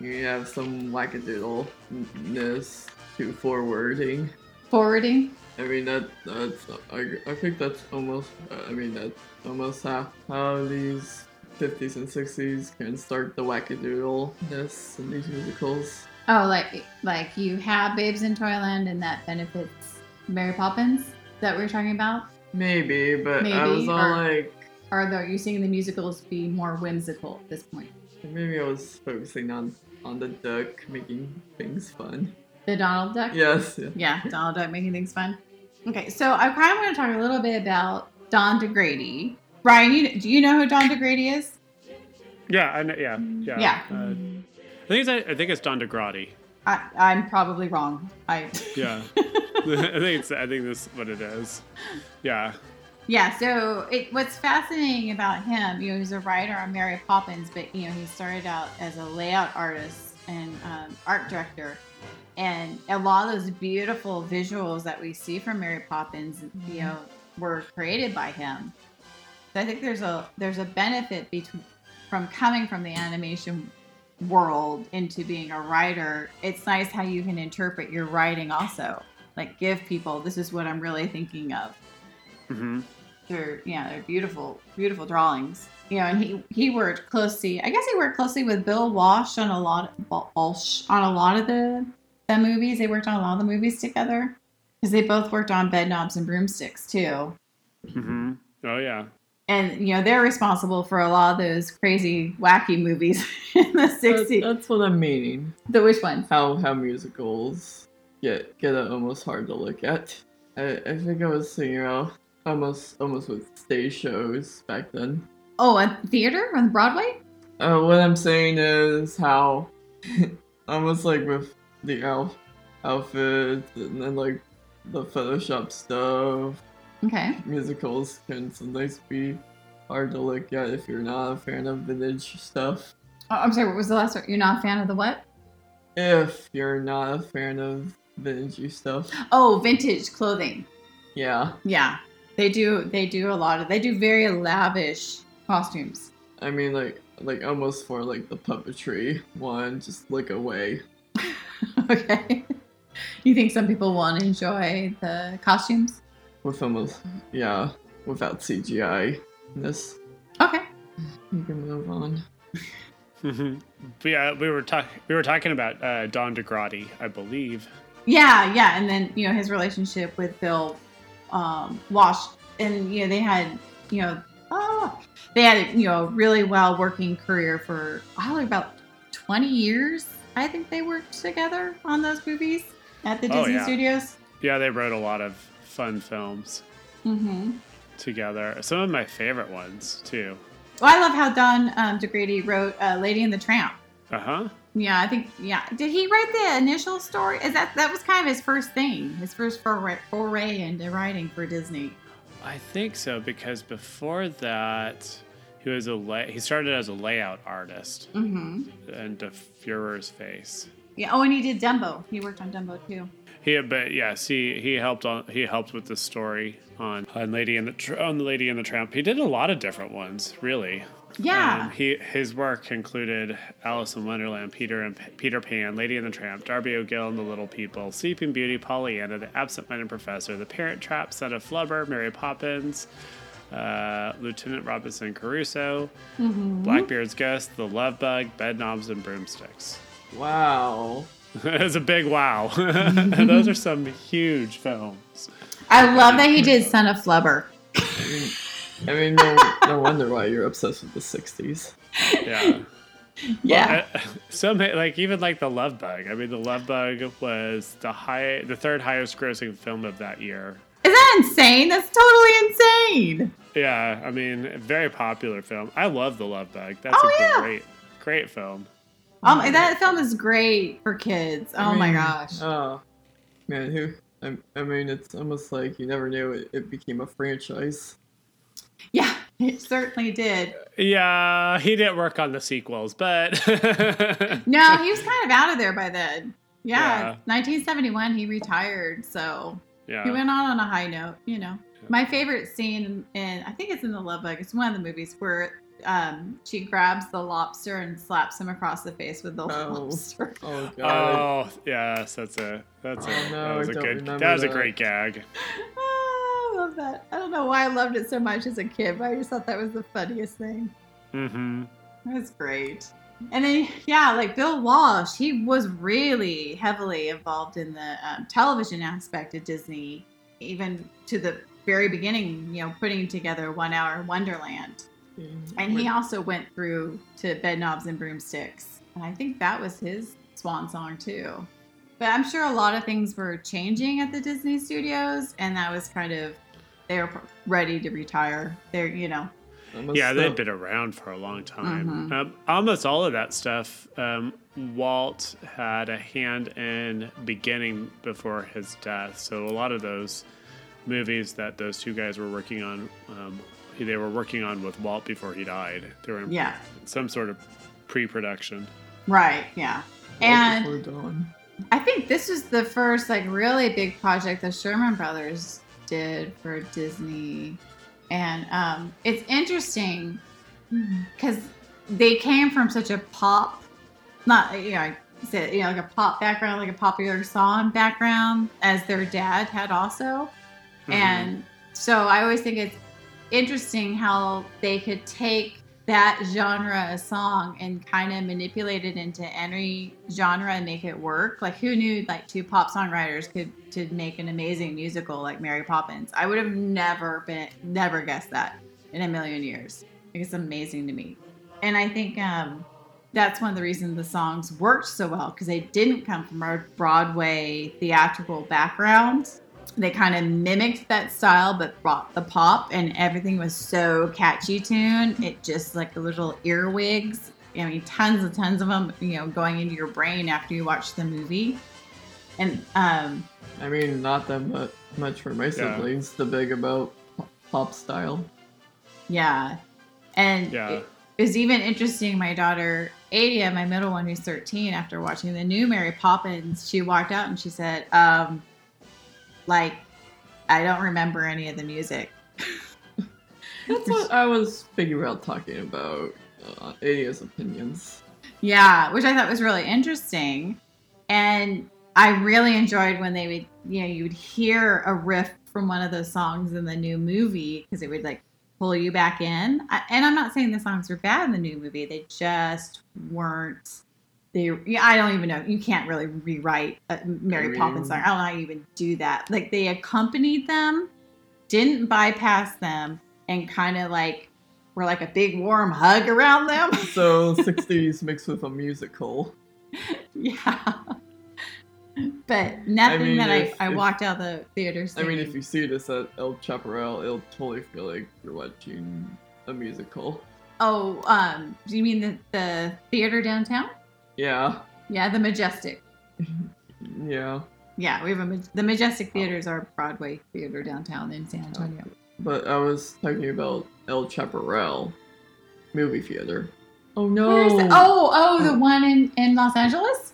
you, have some wackadoodleness to forwarding. Forwarding. I mean that that's I, I think that's almost uh, I mean that's almost how how these 50s and 60s can start the wackadoodleness in these musicals. Oh, like like you have Babes in Toyland, and that benefits Mary Poppins that we are talking about. Maybe, but I was Maybe, all or- like Or are you seeing the musicals be more whimsical at this point? Maybe I was focusing on on the duck making things fun. The Donald Duck. Yes. Yeah. Yeah, Donald Duck making things fun. Okay, so I kind of want to talk a little bit about Don DaGradi. Brian, you, do you know who Don DaGradi is? Yeah, I know, yeah, yeah. Yeah. Uh, I think it's I think it's Don DaGradi. I, I'm probably wrong. I Yeah, I think it's I think this is what it is. Yeah. Yeah. So it, what's fascinating about him, you know, he's a writer on Mary Poppins, but you know, he started out as a layout artist and um, art director, and a lot of those beautiful visuals that we see from Mary Poppins, you know, were created by him. So I think there's a there's a benefit between from coming from the animation world into being a writer. It's nice how you can interpret your writing also. Like give people this is what I'm really thinking of. hmm They're yeah, they're beautiful, beautiful drawings. You know, and he he worked closely. I guess he worked closely with Bill Walsh on a lot Walsh on a lot of the the movies. They worked on a lot of the movies together because they both worked on Bedknobs and Broomsticks too. hmm Oh yeah. And you know they're responsible for a lot of those crazy, wacky movies in the That's, '60s. that's what I'm meaning. The which ones? How how musicals get get almost hard to look at. I, I think I was thinking about almost almost with stage shows back then. Oh, a theater on Broadway. Uh, what I'm saying is how almost like with the elf outfits and then like the Photoshop stuff. Okay. Musicals can sometimes be hard to look at if you're not a fan of vintage stuff. Oh, I'm sorry. What was the last one? You're not a fan of the what? If you're not a fan of vintage stuff, Oh, vintage clothing. yeah. Yeah, they do. They do a lot of. They do very lavish costumes. I mean, like, like almost for like the puppetry one, just look away. okay. You think some people want to enjoy the costumes? With almost, yeah, without CGI. This Okay. you can move on. Mhm. But yeah, we were talking we were talking about uh, Don DaGradi, I believe. Yeah, yeah, and then you know his relationship with Bill um, Walsh, and you know they had you know oh they had you know a really well working career for probably about twenty years. I think they worked together on those movies at the Oh, Disney yeah. Studios. Yeah, they wrote a lot of fun films Mm-hmm. together. Some of my favorite ones too. Well, I love how Don um, DaGradi wrote uh, Lady and the Tramp. Uh huh. Yeah, I think yeah. Did he write the initial story? Is that that was kind of his first thing, his first foray, foray into writing for Disney? I think so because before that, he was a lay- he started as a layout artist Mm-hmm. and Der Fuehrer's face. Yeah. Oh, and he did Dumbo. He worked on Dumbo too. He, but yes, he he helped on he helped with the story on on Lady and the on the Lady and the Tramp. He did a lot of different ones, really. Yeah. Um, he his work included Alice in Wonderland, Peter and P- Peter Pan, Lady and the Tramp, Darby O'Gill and the Little People, Sleeping Beauty, Pollyanna, The Absent-Minded Professor, The Parent Trap, Son of Flubber, Mary Poppins, uh, Lieutenant Robinson Crusoe, Blackbeard's Ghost, The Love Bug, Bedknobs and Broomsticks. Wow. it's a big wow. Those are some huge films. I love that he did Son of Flubber. I mean, no, no wonder why you're obsessed with the '60s. Yeah. Yeah. Uh, some like even like the Love Bug. I mean, the Love Bug was the high, the third highest grossing film of that year. Is that insane? That's totally insane. Yeah, I mean, very popular film. I love the Love Bug. That's Oh, a yeah. great, great film. Um, that film is great for kids. Oh I my gosh. Oh, man, who? I, I mean, it's almost like you never knew it, it became a franchise. Yeah, it certainly did. Yeah, he didn't work on the sequels, but No, he was kind of out of there by then. Yeah, Yeah. 1971, he retired. So he went on on a high note, you know. My favorite scene in, I think it's in The Love Bug, it's one of the movies where um, she grabs the lobster and slaps him across the face with the Oh. lobster. Oh god. Oh yes, that's a that's a Oh, no, that was I a don't good that was a great gag. I love that. I don't know why I loved it so much as a kid, but I just thought that was the funniest thing. Mm-hmm. That's great. And then, yeah, like Bill Walsh, he was really heavily involved in the um, television aspect of Disney, even to the very beginning, you know, putting together One Hour Wonderland. And he also went through to Bedknobs and Broomsticks. And I think that was his swan song, too. But I'm sure a lot of things were changing at the Disney studios, and that was kind of, they were ready to retire. They're, you know, Almost Yeah, so- they'd been around for a long time. Mhm. Um, almost all of that stuff, um, Walt had a hand in beginning before his death. So a lot of those movies that those two guys were working on, um, they were working on with Walt before he died. They were in yeah, some sort of pre-production. right, yeah. Right And. I think this was the first like really big project the Sherman Brothers did for Disney, and um, it's interesting because they came from such a pop, not you know, I said you know like a pop background, like a popular song background, as their dad had also, and so I always think it's interesting how they could take that genre of song and kind of manipulate it into any genre and make it work. Like who knew like two pop songwriters could to make an amazing musical like Mary Poppins? I would have never been never guessed that in a million years. It's amazing to me. And I think um that's one of the reasons the songs worked so well because they didn't come from a Broadway theatrical background. They kind of mimicked that style but brought the pop and everything was so catchy tune. It just like the little earwigs I mean, tons and tons of them, you know, going into your brain after you watch the movie. And um, I mean, not that much, much for my siblings. The big about pop- pop style. yeah, and Yeah. it, it was even interesting. My daughter Adia, my middle one, who's 13, after watching the new Mary Poppins, she walked out and she said, um, "Like, I don't remember any of the music." That's what I was thinking out talking about. Uh, Adia's opinions. Yeah, which I thought was really interesting. And I really enjoyed when they would, you know, you would hear a riff from one of those songs in the new movie because it would like pull you back in. I, and I'm not saying the songs were bad in the new movie, they just weren't. They, yeah, I don't even know. You can't really rewrite a Mary I Poppins song. I don't know how you even do that. Like they accompanied them, didn't bypass them, and kind of like were like a big warm hug around them. So 60s mixed with a musical. Yeah. But nothing mean, that if- I, I if- walked out the theater I mean, if you see this at El Chaparral, it'll totally feel like you're watching a musical. oh, um, do you mean the, the theater downtown? Yeah, Yeah, the Majestic. yeah. Yeah, we have a the Majestic Theater is our Broadway theater downtown in San Antonio. But I was talking about El Chaparral movie theater. Oh no! Where is it? Oh, oh, the one in in Los Angeles.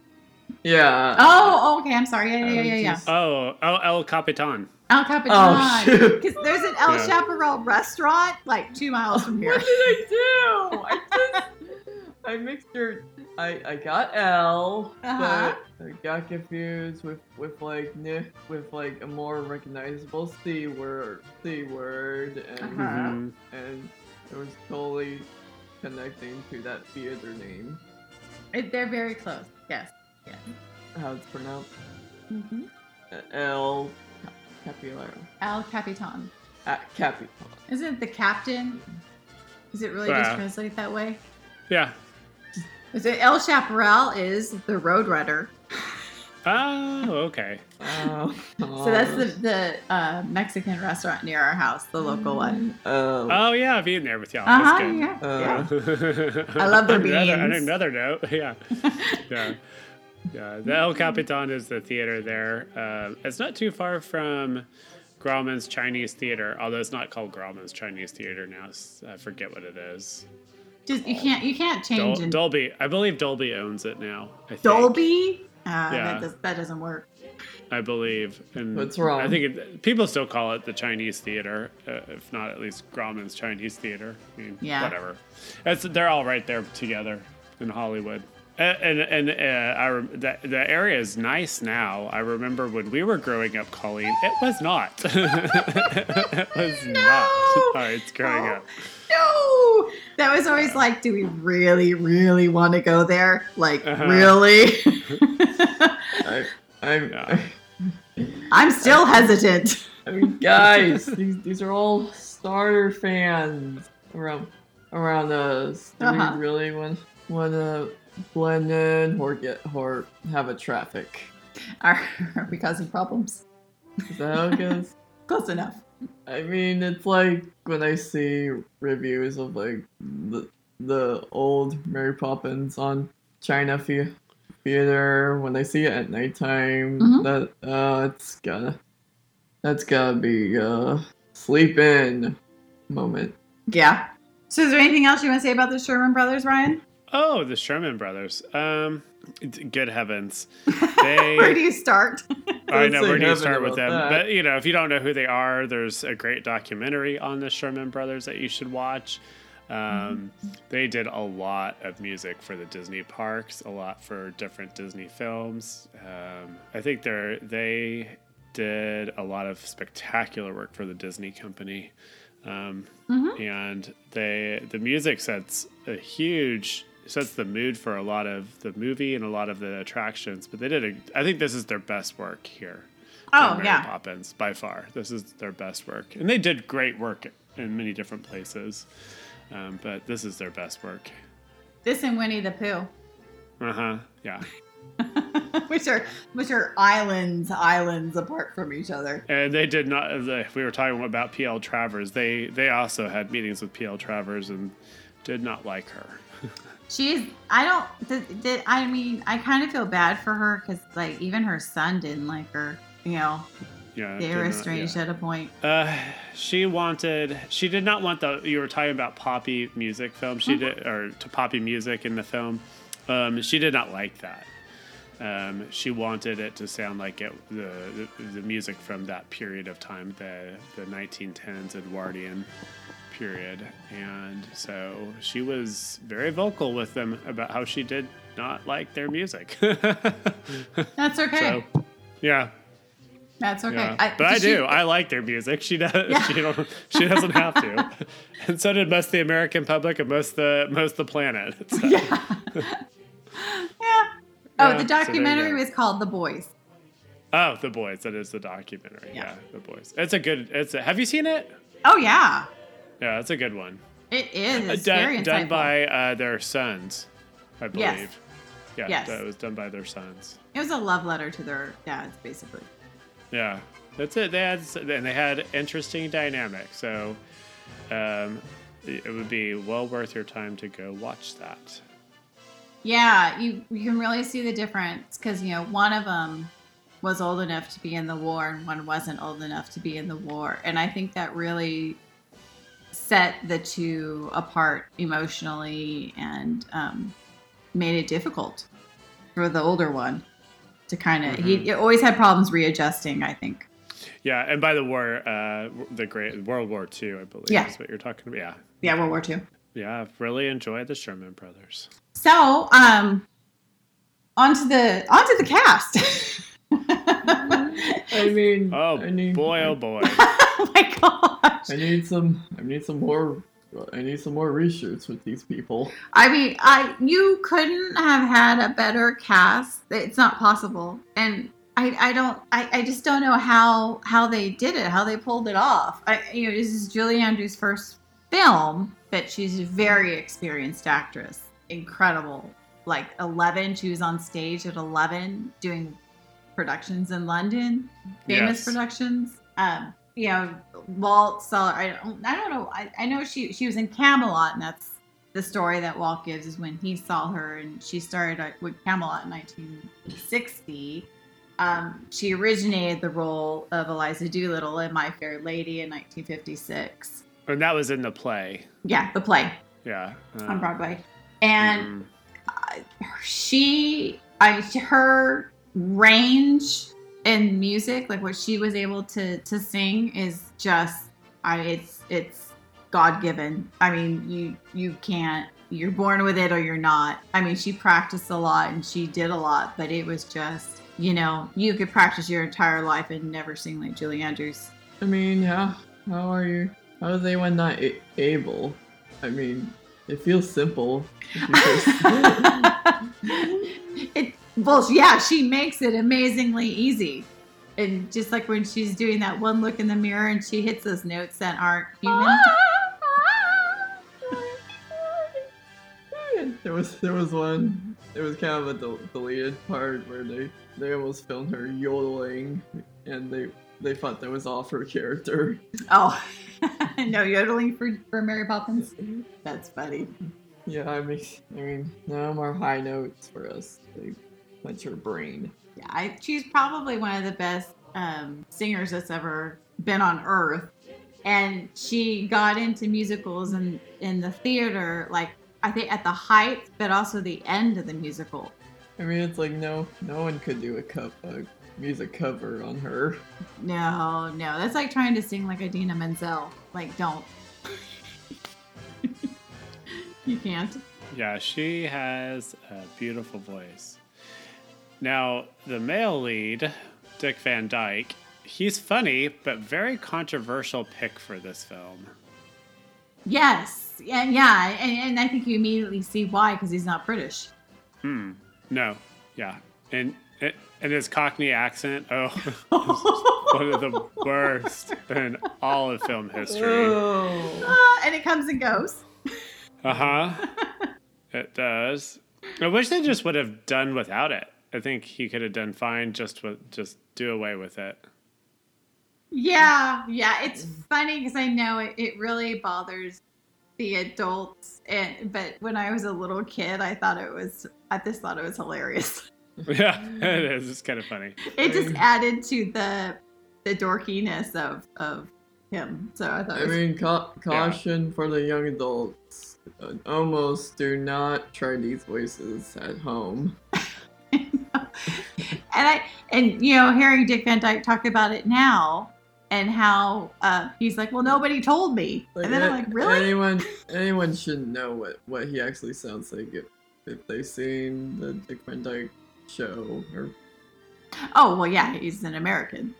Yeah. Oh, oh okay. I'm sorry. Yeah, yeah, yeah, yeah. yeah. Oh, oh, El Capitan. El Oh, Capitan. shoot. Because there's an El Yeah. Chaparral restaurant like two miles from here. What did I do? I just I mixed your I I got L, Uh-huh. but I got confused with with like N with like a more recognizable C word C word and Uh-huh. Mhm. and it was totally connecting to that theater name. It- They're very close. Yes. Yes. How it's pronounced? hmm Uh, L Capilaro. El Capitan. At Capital. Isn't it the captain? Is it really just Yeah. translate that way? Yeah. Is it El Chaparral is the Roadrunner. Oh, okay. Oh, So that's the the uh, Mexican restaurant near our house, the local one. Oh. Oh yeah, I've eaten there with y'all. Uh That's huh. good. Yeah. Uh, I love their On another, on another note, yeah, yeah, yeah. The El Capitan is the theater there. Um, it's not too far from Grauman's Chinese Theater, although it's not called Grauman's Chinese Theater now. I forget what it is. Just you can't you can't change Dol- in Dolby, I believe Dolby owns it now. I think. Dolby. Uh, Yeah. that, does, that doesn't work. I believe. And What's wrong? I think it, people still call it the Chinese theater, uh, if not at least Grauman's Chinese theater. I mean, Yeah. whatever. It's, they're all right there together in Hollywood. A- And and uh, I rem- the, the area is nice now. I remember when we were growing up, Colleen, it was not. it was not. Oh, it's growing Oh. up. No, that was always like, do we really, really want to go there? Like, Uh-huh. really? I, I'm, Yeah. I'm still hesitant. I mean, guys, these, these are all starter fans around around us. Do Uh-huh. we really want want to blend in or get or have a traffic? Are, are we causing problems? Is that how it goes? Close enough. I mean, it's like when I see reviews of like the the old Mary Poppins on China the- Theater when I see it at nighttime. Mhm. That uh, it's gotta that's gotta be a sleep in moment. Yeah. So, is there anything else you want to say about the Sherman Brothers, Ryan? Oh, the Sherman Brothers. Um, good heavens. They, Where do you start? I know where do you start with them, that. but you know if you don't know who they are, there's a great documentary on the Sherman Brothers that you should watch. Um, They did a lot of music for the Disney parks, a lot for different Disney films. Um, I think they're they did a lot of spectacular work for the Disney company, um, and they the music sets a huge sets the mood for a lot of the movie and a lot of the attractions. But they did a, I think this is their best work here. Oh, Mary yeah. Poppins by far. This is their best work, and they did great work in many different places. Um, but this is their best work. This and Winnie the Pooh. Uh huh. Yeah. which are which are islands, islands apart from each other. And they did not. We were talking about PL Travers. They they also had meetings with PL Travers and did not like her. She's. I don't. Did, I mean? I kind of feel bad for her because like even her son didn't like her. You know, Yeah, they were estranged yeah. at a point. Uh, she wanted. She did not want the. You were talking about poppy music film. She did, or to poppy music in the film. Um, she did not like that. Um, she wanted it to sound like it the, the the music from that period of time, the the 1910s Edwardian period, and so she was very vocal with them about how she did not like their music. That's okay. so, yeah, That's okay. yeah. but I did she- do. I like their music. She does. Yeah. She don't. She doesn't have to. and so did most of the American public and most of the most the planet. So, yeah. yeah. Oh, the documentary go. was called The Boys. Oh, the boys. That is the documentary. Yeah. Yeah. the boys. It's a good. It's. A, have you seen it? Oh yeah, Yeah, that's a good one. it is. Uh, It's done, done by uh, their sons, I believe. Yes. Yeah, Yes. that was done by their sons. It was a love letter to their dads, basically. Yeah, that's it. They had and they had interesting dynamics. So, um, it it would be well worth your time to go watch that. Yeah, you you can really see the difference because you know one of them was old enough to be in the war and one wasn't old enough to be in the war, and I think that really set the two apart emotionally and um, made it difficult for the older one to kind of he, he always had problems readjusting. I think. Yeah, and by the war, uh, the great World War II, I believe, Yeah. is what you're talking about. Yeah, Yeah, World War II. yeah, I've really enjoyed the Sherman Brothers. So, um, onto the onto the cast. I mean, Oh I need, boy, oh boy. oh my gosh. I need some. I need some more. I need some more reshoots with these people. I mean, I you couldn't have had a better cast. It's not possible. And I, I don't I, I just don't know how how they did it, how they pulled it off. I you know, this is Julie Andrews' first film, but she's a very experienced actress. Incredible. Like 11, she was on stage at 11 doing productions in London, famous Yes. productions. Um, you know, Walt saw I don't I don't know. I, I know she she was in Camelot and that's the story that Walt gives is when he saw her and she started uh, with Camelot in 1960. Um, she originated the role of Eliza Doolittle in My Fair Lady in 1956. and that was in the play. Yeah, the play Yeah. on um, Broadway. And mhm. she I her range in music, like what she was able to to sing is just I it's it's God given. I mean, you you can't you're born with it or you're not. I mean, she practiced a lot and she did a lot, but it was just, you know, you could practice your entire life and never sing like Julie Andrews. I mean, yeah. How are you? How is anyone not a- able? I mean, it feels simple. well yeah she makes it amazingly easy and just like when she's doing that one look in the mirror and she hits those notes that aren't human there was there was one. It was kind of a del- deleted part where they they almost filmed her yodeling, and they they thought that was off her character. oh no yodeling for, for mary poppins that's funny Yeah, I mean, I mean, no more high notes for us. They punch her brain. yeah I, she's probably one of the best um, singers that's ever been on earth and she got into musicals and in the theater like i think at the height but also the end of the musical I mean, it's like no, no one could do a cup a music cover on her. No, no, that's like trying to sing like Idina Menzel. Like, don't. you can't. Yeah, she has a beautiful voice. Now, the male lead, Dick Van Dyke, he's funny, but very controversial pick for this film. Yes, and yeah, and, and I think you immediately see why because he's not British. Hmm. No. Yeah. And and his Cockney accent, oh, one of the worst in all of film history. Ah, and it comes and goes. Uh huh. it does. I wish they just would have done without it. I think he could have done fine just with just do away with it. Yeah, yeah. It's funny because I know it, it really bothers the adults, and but when I was a little kid, I thought it was. I just thought it was hilarious. Yeah, it is. It's kind of funny. It just added to the the dorkiness of of him. So I thought. I It was, mean, ca- caution for the young adults. Uh, almost do not try these voices at home. and I and you know hearing Dick Van Dyke talk about it now and how uh, he's like, well, nobody told me, and then I'm like, really? Anyone, anyone should know what what he actually sounds like if if they've seen the Dick Van Dyke show or Oh well, yeah, he's an American.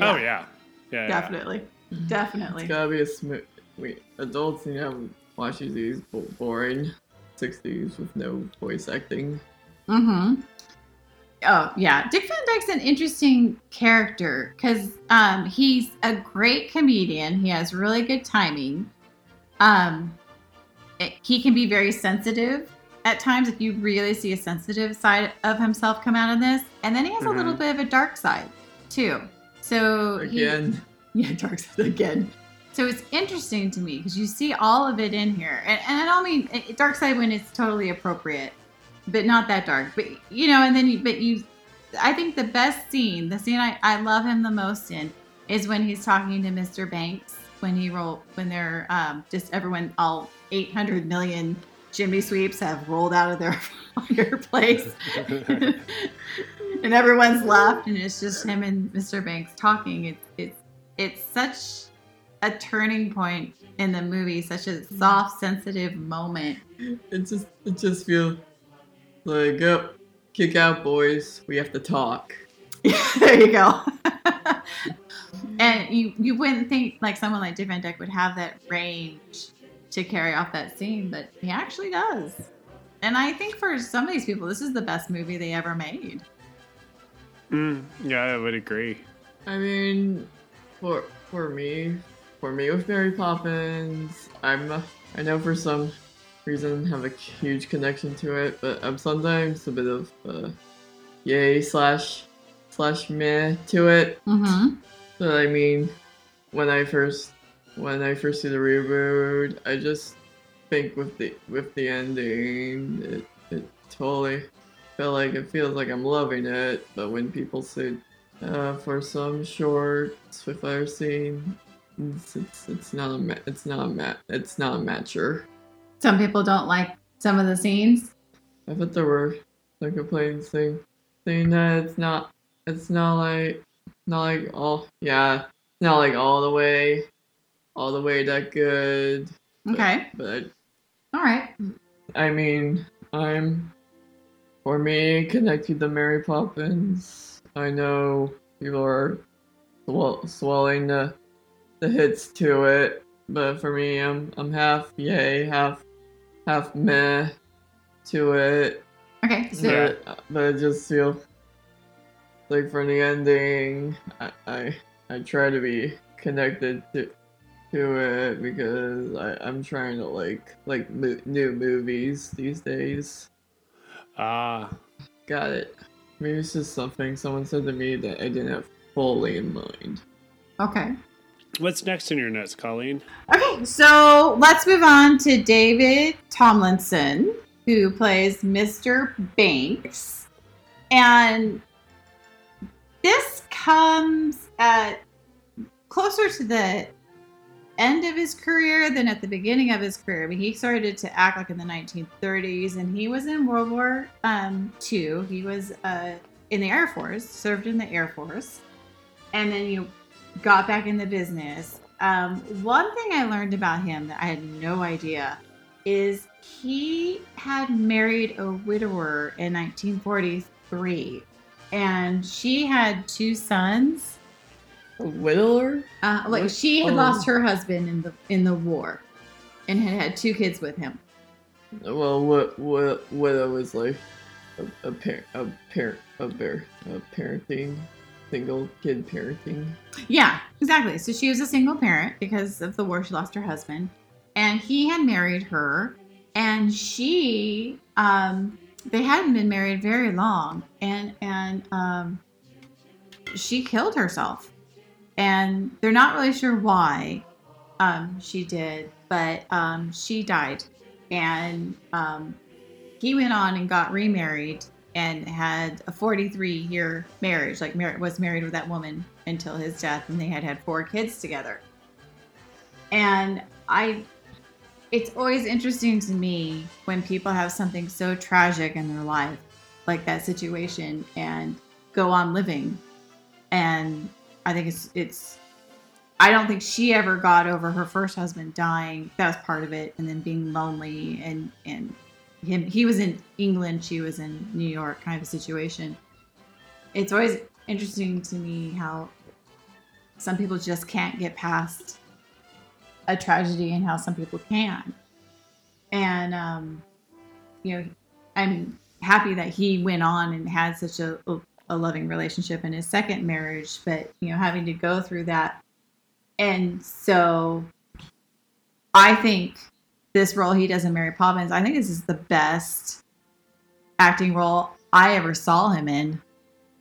Oh yeah, yeah. yeah. definitely, definitely. It's gotta be a smooth. Wait, adults need to have watching these boring 60s with no voice acting. Mm-hmm. Oh yeah, Dick Van Dyke's an interesting character because um, he's a great comedian. He has really good timing. Um, it- he can be very sensitive at times. If you really see a sensitive side of himself come out of this, and then he has a little Mhm. bit of a dark side too. So he- Again, yeah, dark side again. So it's interesting to me because you see all of it in here, and, and I don't mean eh, dark side when it's totally appropriate, but not that dark. But you know, and then you, but you, I think the best scene, the scene I, I love him the most in, is when he's talking to Mr. Banks when he roll when they're um, just everyone all 800 million chimney sweeps have rolled out of their fireplace. and everyone's left, and it's just him and Mr. Banks talking. It's it's it's such a turning point in the movie, such a soft, sensitive moment. it just it just feels like oh, kick out boys. We have to talk. there you go. and you you wouldn't think like someone like Dick Van Dyke would have that range to carry off that scene, but he actually does. And I think for some of these people, this is the best movie they ever made. Mm, yeah, I would agree. I mean, for for me, for me with Mary Poppins, I'm uh, I know for some reason have a huge connection to it, but I'm sometimes a bit of uh, yay slash slash meh to it. Mm-hmm. But I mean, when I first when I first see the reboot, I just think with the with the ending, it it totally felt like it feels like I'm loving it. But when people say uh, for some shorts with I've seen, it's, it's it's not a ma- it's not a ma- it's not a matcher. Some people don't like some of the scenes. I thought there were some complaints saying saying that it's not it's not like not like all yeah not like all the way all the way that good. Okay. But All right. I mean I'm for me connected to Mary Poppins. I know people are swell, swelling the the hits to it, but for me I'm I'm half yay half half meh to it. Okay. So But, but I just feel like for the ending, I, I I try to be connected to to it because I I'm trying to like like mo- new movies these days. Ah, Got it. Maybe it's just something someone said to me that I didn't have fully in mind. okay. What's next in your notes, Colleen? Okay, so let's move on to David Tomlinson, who plays Mr. Banks. And this comes at closer to the end of his career than at the beginning of his career. I mean, he started to act like in the 1930s, and he was in World War um, II. He was uh, in the Air Force, served in the Air Force, and then you got back in the business. Um, one thing I learned about him that I had no idea is he had married a widower in 1943, and she had two sons. A widower? Uh, like she had Oh. lost her husband in the in the war, and had had two kids with him. Well, what what widow is like a, a parent a parent a bear a parenting single kid parenting. Yeah, exactly. So she was a single parent because of the war. She lost her husband, and he had married her, and she um, they hadn't been married very long, and and um, she killed herself, and they're not really sure why um, she did, but um, she died, and um, he went on and got remarried and had a 43 year marriage, like mar- was married with that woman until his death, and they had had four kids together. And I it's always interesting to me when people have something so tragic in their life, like that situation, and go on living. And I think it's it's. I don't think she ever got over her first husband dying. That was part of it, and then being lonely and and him. He was in England, she was in New York, kind of a situation. It's always interesting to me how some people just can't get past a tragedy and how some people can. And um, you know, I'm happy that he went on and had such a, a loving relationship in his second marriage, but you know, having to go through that. And so I think this role he does in Mary Poppins, I think this is the best acting role I ever saw him in,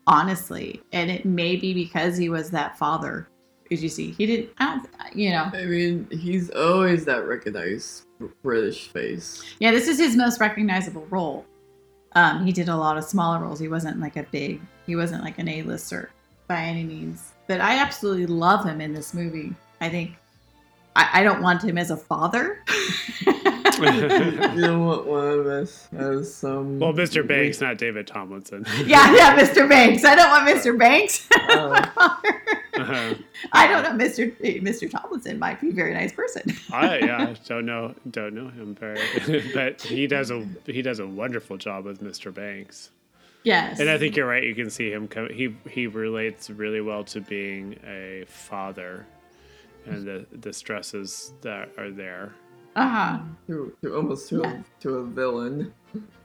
honestly. And it may be because he was that father. As you see, he didn't, I don't, you know. I mean, he's always that recognized British face. Yeah, this is his most recognizable role. Um, he did a lot of smaller roles. He wasn't like a big, he wasn't like an A-lister by any means. But I absolutely love him in this movie. I think I, I don't want him as a father. you don't want one of us as some. well, Mr. Banks, not David Tomlinson. yeah, yeah, Mr. Banks. I don't want Mr. Banks. Uh-huh. I don't know. Mr. Mr. Tomlinson might be a very nice person. I yeah, don't know don't know him very, but he does a he does a wonderful job with Mr. Banks. yes. And I think you're right. You can see him. Co- he he relates really well to being a father, and the the stresses that are there. Uh huh. to, to almost to, Yeah. a, to a villain.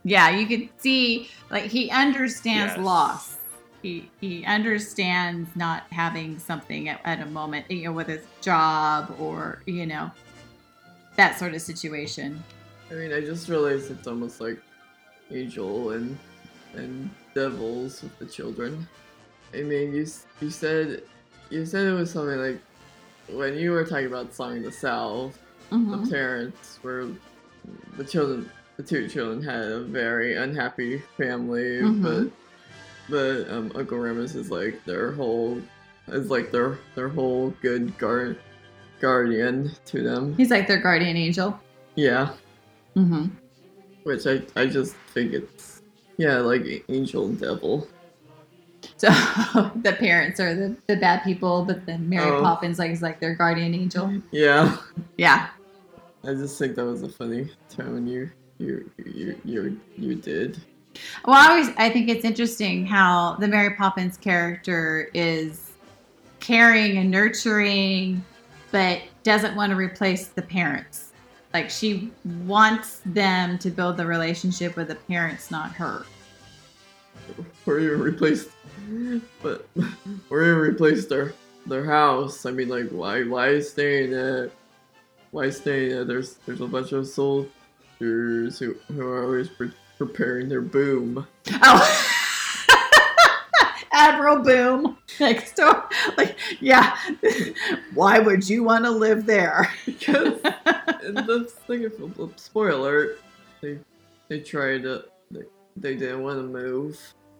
Yeah, you could see like he understands Yes. loss. He he understands not having something at, at a moment, you know, whether it's job or you know that sort of situation. I mean, I just realized it's almost like Angel and and Devils with the children. I mean, you you said you said it was something like when you were talking about Song of the South, Mhm. the parents were the children. The two children had a very unhappy family, Mhm. but but um, Uncle Remus is like their whole is like their their whole good guard guardian to them. He's like their guardian angel. Yeah. Mm-hmm. Which I, I just think it's yeah like angel and devil. So the parents are the, the bad people, but then Mary Oh. Poppins like is like their guardian angel. Yeah, Yeah. I just think that was a funny term you you you you you did. Well, I always I think it's interesting how the Mary Poppins character is caring and nurturing, but doesn't want to replace the parents. Like she wants them to build the relationship with the parents, not her. Or you replaced, but or you replaced their their house. I mean, like why why staying at why staying at there's there's a bunch of soldiers who who are always pre- preparing their boom. Oh. Admiral Boom next door. Like, yeah. Why would you want to live there? because the thing of spoiler they they tried to they, they didn't want to move.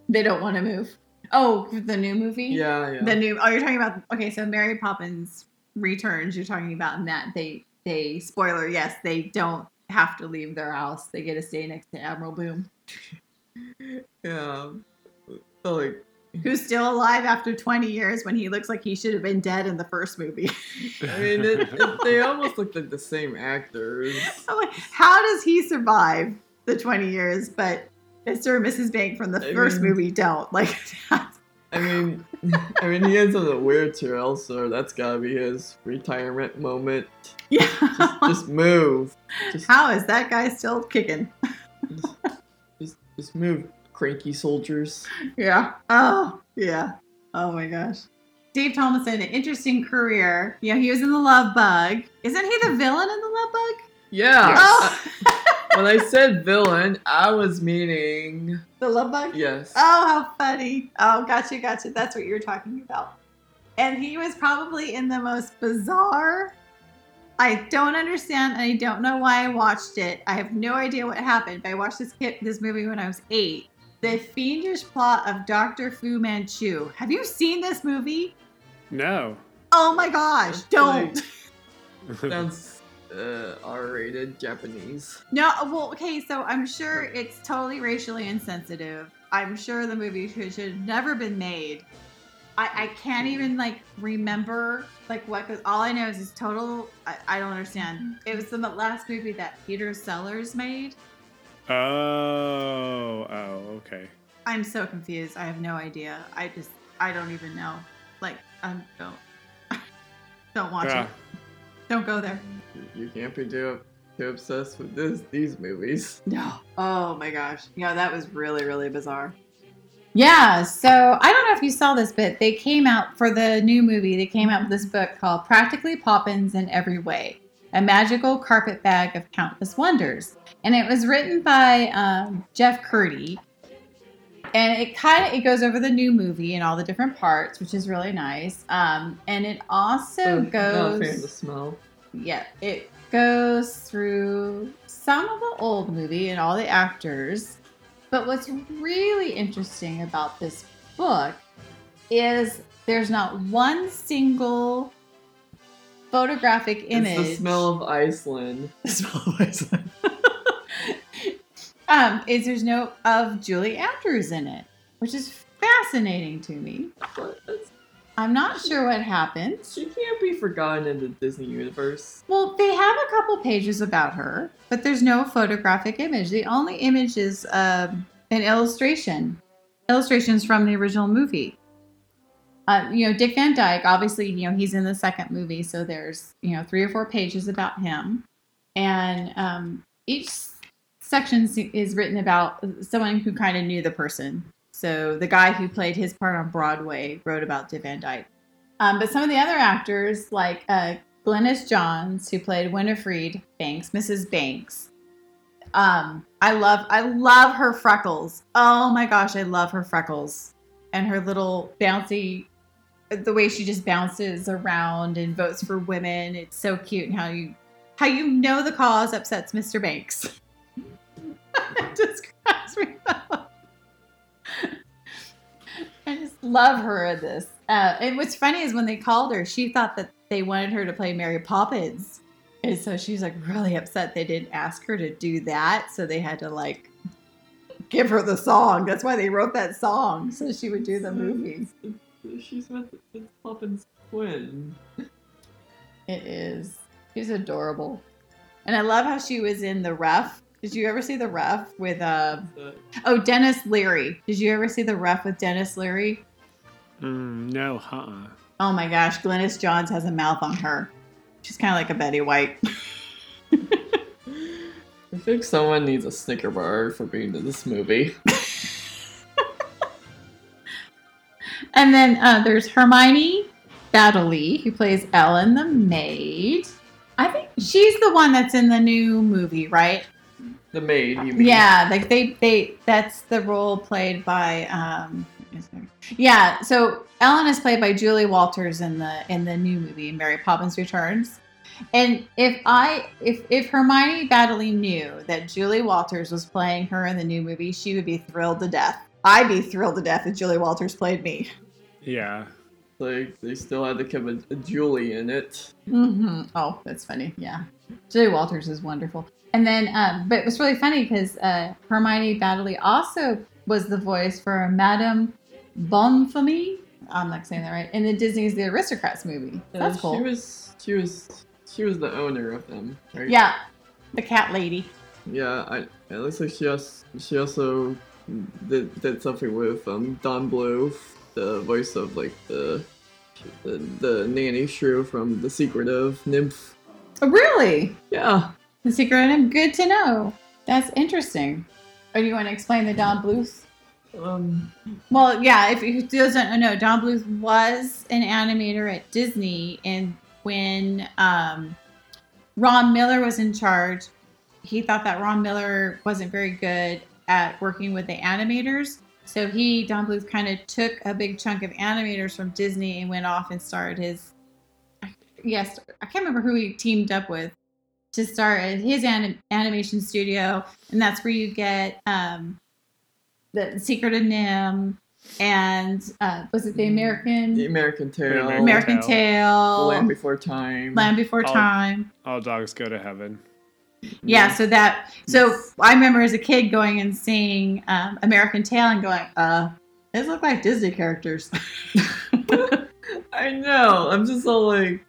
They don't want to move. Oh, the new movie? Yeah, yeah. The new oh you're talking about okay, so Mary Poppins returns, you're talking about in that they they spoiler, yes, they don't have to leave their house. They get to stay next to Admiral Boom. yeah. So like Who's still alive after 20 years when he looks like he should have been dead in the first movie. I mean, it, it, they almost look like the same actors. Like, how does he survive the 20 years, but Mr. and Mrs. Bank from the I first mean- movie don't? Like, I mean, I mean, he ends on a weird trail, so that's gotta be his retirement moment. yeah. Just move, just, how is that guy still kicking? just, just move, cranky soldiers. Yeah. Oh, yeah. Oh my gosh. Dave Tomlinson, an interesting career. Yeah, he was in The Love Bug. Isn't he the villain in The Love Bug? Yeah. Oh, Uh, when I said villain, I was meaning The love bug? yes. Oh, how funny. Oh, gotcha, gotcha. That's what you're talking about. And he was probably in the most bizarre. I don't understand, and I don't know why I watched it. I have no idea what happened, but I watched this kid, this movie when I was eight. The fiendish plot of Dr. Fu Manchu. Have you seen this movie? No. Oh my gosh, don't. Sounds uh, R-rated Japanese. No, well, okay, so I'm sure it's totally racially insensitive. I'm sure the movie should, should have never been made. I, I can't even like remember like what goes. All I know is it's total. I, I don't understand. It was the last movie that Peter Sellers made. Oh, oh, okay. I'm so confused. I have no idea. I just I don't even know. Like I'm don't don't watch Yeah. it. Don't go there. You can't be too too obsessed with this these movies. No. Oh my gosh. Yeah, that was really, really bizarre. Yeah, so I don't know if you saw this, but they came out for the new movie. They came out with this book called Practically Poppins in Every Way A Magical Carpet Bag of Countless Wonders. And it was written by um, Jeff Kurtti. And it kind of it goes over the new movie and all the different parts, which is really nice. Um, and it also Oh, Not a goes fan of the smell. Yeah, it goes through some of the old movie and all the actors. But what's really interesting about this book is there's not one single photographic image. It's the smell of Iceland. The smell of Iceland. um, is there's no of Julie Andrews in it, which is fascinating to me. But it's, I'm not sure what happened. she can't be forgotten in the Disney universe. Well, they have a couple pages about her, but there's no photographic image. The only image is um, an illustration, illustrations from the original movie. Uh, you know, Dick Van Dyke. Obviously, you know he's in the second movie, so there's you know three or four pages about him, and um, each section is written about someone who kind of knew the person. So the guy who played his part on Broadway wrote about Dick Van Dyke. Um, but some of the other actors, like uh, Johns, who played Winifred Banks, Mrs. Banks. Um, I love, I love her freckles. Oh my gosh, I love her freckles and her little bouncy, the way she just bounces around and votes for women. It's so cute, and how you, how you know the cause upsets Mr. Banks. it just cracks me up. I just love her in this. Uh, and what's funny is when they called her, she thought that they wanted her to play Mary Poppins. And so she's like really upset they didn't ask her to do that. So they had to like give her the song. That's why they wrote that song. So she would do the movie. She's with it's Poppins' twin. It is. She's adorable. And I love how she was in The Ref. Did you ever see The Ref with, uh, oh, Denis Leary? Did you ever see The Ref with Denis Leary? Mm, no, huh? Oh my gosh, Glynis Johns has a mouth on her. She's kind of like a Betty White. I think someone needs a Snicker bar for being in this movie. And then uh, there's Hermione Baddeley, who plays Ellen the maid. I think she's the one that's in the new movie, right? The maid, you mean? Yeah, like they they that's the role played by um yeah, so Ellen is played by Julie Walters in the in the new movie Mary Poppins Returns. And if I if if Hermione Baddeley knew that Julie Walters was playing her in the new movie, she would be thrilled to death. I'd be thrilled to death if Julie Walters played me. Yeah. Like they still had to keep a, a Julie in it. hmm Oh, that's funny. Yeah. Julie Walters is wonderful. And then, um, but it was really funny because uh, Hermione Baddeley also was the voice for Madame Bonfamie. I'm not saying that right. In the Disney's The Aristocats movie. Uh, That's She was she was she was the owner of them, right? Yeah. The cat lady. Yeah, I it looks like she also she also did, did something with um Don Bluth, the voice of like the the, the nanny shrew from The Secret of NIMH. Oh, really? Yeah. The secret item? Good to know. That's interesting. Or do you want to explain the Don Bluth? Um Well, yeah, if who doesn't know, Don Bluth was an animator at Disney, and when um, Ron Miller was in charge, he thought that Ron Miller wasn't very good at working with the animators. So he, Don Bluth, kind of took a big chunk of animators from Disney and went off and started his. Yes, I can't remember who he teamed up with to start his anim- animation studio, and that's where you get um, the Secret of NIMH and uh, was it the American The American Tail. American American Tail. Tale, Land Before Time. Land Before Oh. Time. All dogs go to heaven. Yeah, so that so I remember as a kid going and seeing um, American Tail and going, uh, these look like Disney characters. I know. I'm just all like,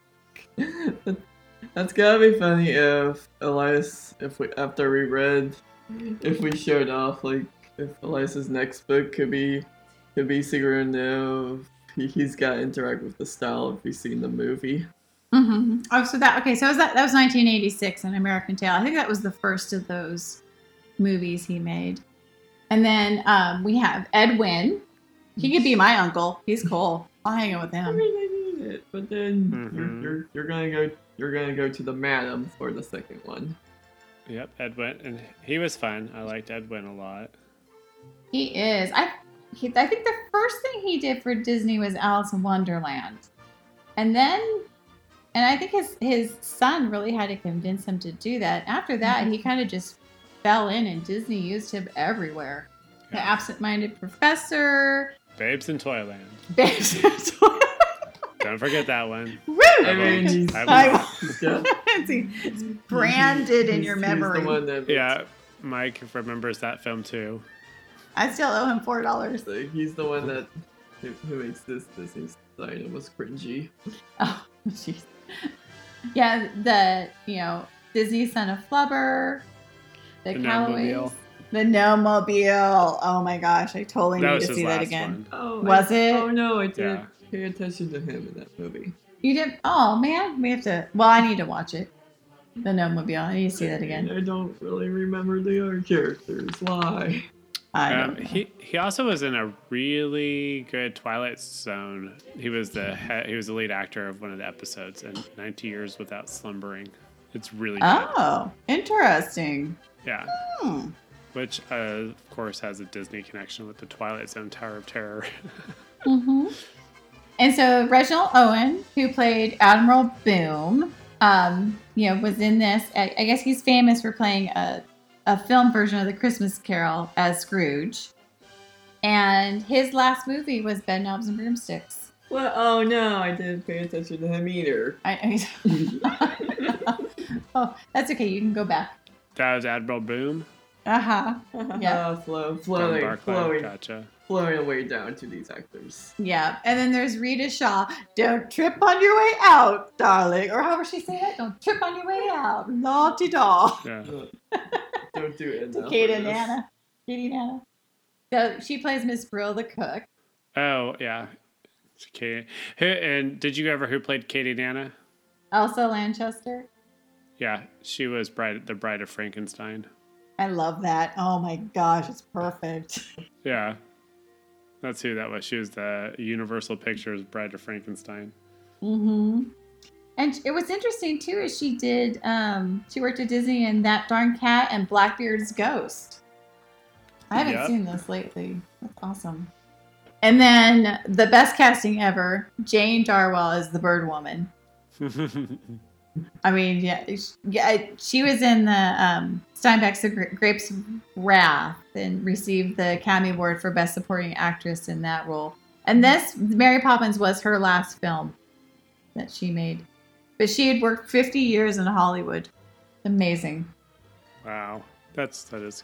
that's gotta be funny if Elias, if we after we read, if we showed off like if Elias's next book could be could be Secret and Nov. He, he's got to interact with the style if we've seen the movie. Mm-hmm. Oh, so that okay? So was that that was 1986 in American Tail. I think that was the first of those movies he made. And then um, we have Ed Wynn. He could be my uncle. He's cool. I'll hang out with I him. mean, I mean it, but then Mhm. you're, you're you're gonna go you're gonna go to the Madam for the second one. Yep, Ed Wynn, and he was fun. I liked Ed Wynn a lot. He is. I he, I think the first thing he did for Disney was Alice in Wonderland, and then, and I think his his son really had to convince him to do that. After that, he mm-hmm. kind of just fell in, and Disney used him everywhere. The absent-minded professor, Babes in Toyland. Babes. Don't forget that one. Woo! I mean, he's, I I won't. it's branded in he's- your he's memory. the one that Yeah, Mike remembers that film too. I still owe him four dollars. So he's the one that who, who makes this Disney sign almost cringy. Oh, jeez. Yeah, the you know Disney Son of Flubber, the, The Calloways, Gnome-mobile. the Gnome-mobile. Oh my gosh, I totally That need to see that again. one. Oh, Was I, it? Oh no, I didn't Yeah. Pay attention to him in that movie. You did? Oh man, we have to. Well, I need to watch it. The Gnome-mobile. I need to see that again. I don't really remember the other characters. Why? I Um, don't know. he he also was in a really good Twilight Zone. He was the he, he was the lead actor of one of the episodes in 90 Years Without Slumbering. It's really good. Oh, interesting. Yeah, Hmm. which uh, of course has a Disney connection with the Twilight Zone Tower of Terror. hmm And so Reginald Owen, who played Admiral Boom, um, you know, was in this. I, I guess he's famous for playing a, a film version of The Christmas Carol as Scrooge. And his last movie was Bedknobs and Broomsticks. Well, oh no, I didn't pay attention to him either. I, I- oh, that's okay. You can go back. that was Admiral Boom. Uh huh. Yeah. Uh, flow, Don flowing, Barclay. flowing, Gotcha. flowing way down to these actors. Yeah. And then there's Reta Shaw. Don't trip on your way out, darling. Or however she say it. Don't trip on your way out. Naughty doll. Yeah. Don't do it. enough Kate and this. Nana. Katie Nana. So she plays Miss Brill the cook. Oh yeah. Okay. Who, and did you ever who played Katie Nana? Elsa Lanchester. Yeah, she was bride the Bride of Frankenstein. I love that. Oh my gosh, it's perfect. Yeah. That's who that was. She was the Universal Pictures Bride of Frankenstein. Mm-hmm. And it was interesting too is she did um she worked at Disney in That Darn Cat and Blackbeard's Ghost. I haven't Yep. seen this lately. That's awesome. And then the best casting ever, Jane Darwell is the Bird Woman. I mean, yeah, sh- yeah. She was in the um, Steinbeck's The Grapes of Wrath and received the Academy Award for Best Supporting Actress in that role. And this Mary Poppins was her last film that she made, but she had worked 50 years in Hollywood. Amazing. wow. That's that is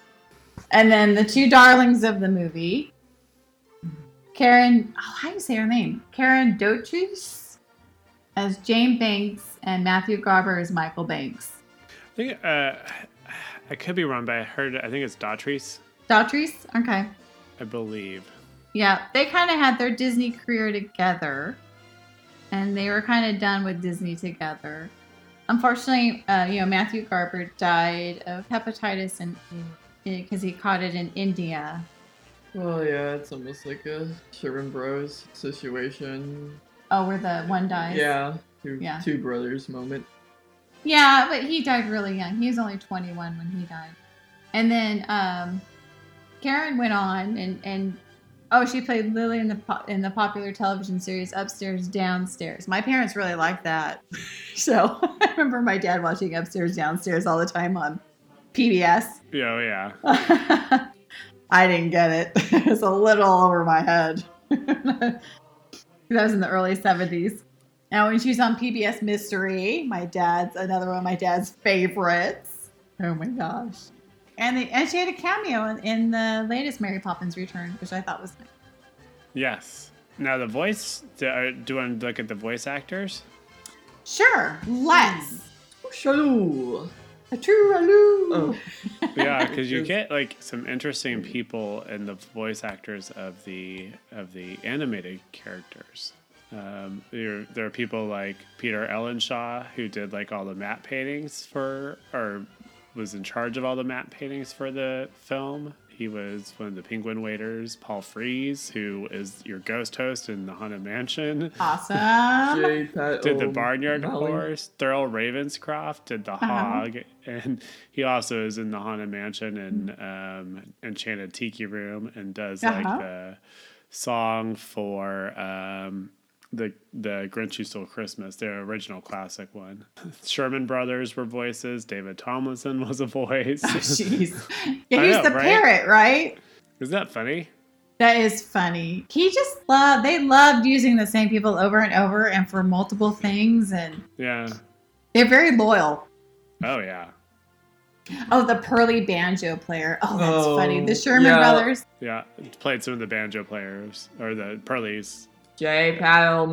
And then the two darlings of the movie, Karen. Oh, how do you say her name? Karen Dotrice as Jane Banks and Matthew Garber as Michael Banks. I think uh I could be wrong, but I heard I think it's Dautrice, Dotrice. Okay. I believe. Yeah, they kind of had their Disney career together, and they were kind of done with Disney together. Unfortunately, uh, you know, Matthew Garber died of hepatitis and because he caught it in India. Well, yeah, it's almost like a Sherman Bros situation. Oh, where the one dies. Yeah, two, Yeah. two brothers moment. Yeah, but he died really young. He was only 21 when he died. And then um, Karen went on and and oh, she played Lily in the po- in the popular television series Upstairs Downstairs. My parents really liked that. so I remember my dad watching Upstairs Downstairs all the time on PBS. Oh, yeah. I didn't get it. it was a little over my head. that was in the early 70s. Now, when she's on PBS Mystery, my dad's another one of my dad's favorites. Oh my gosh. And, the, and she had a cameo in, in the latest Mary Poppins Return, which I thought was nice. Yes. Now the voice. Do, uh, do you want to look at the voice actors? Sure, let's. Shaloo. A true aloo. Oh. Yeah, because you get like some interesting people in the voice actors of the of the animated characters. Um, there, there are people like Peter Ellenshaw who did like all the matte paintings for, or was in charge of all the matte paintings for the film. He was one of the Penguin Waiters. Paul Frees, who is your ghost host in the Haunted Mansion, Awesome. Did the Barnyard O'Malley. Horse. Thurl Ravenscroft did the Hog, and he also is in the Haunted Mansion and um, Enchanted Tiki Room, and does like Uh-huh. the song for um, the the Grinch Who Stole Christmas, their original classic one. Sherman Brothers were voices. David Tomlinson was a voice. Jeez. Yeah, I he's know, the right? parrot, right? Isn't that funny? That is funny. He just loved, they loved using the same people over and over and for multiple things. And Yeah. they're very loyal. Oh yeah. Oh, the pearly banjo player. Oh, that's Oh, funny. The oh, Sherman yeah. brothers. Yeah. Played some of the banjo players or the Pearlies. J. Pat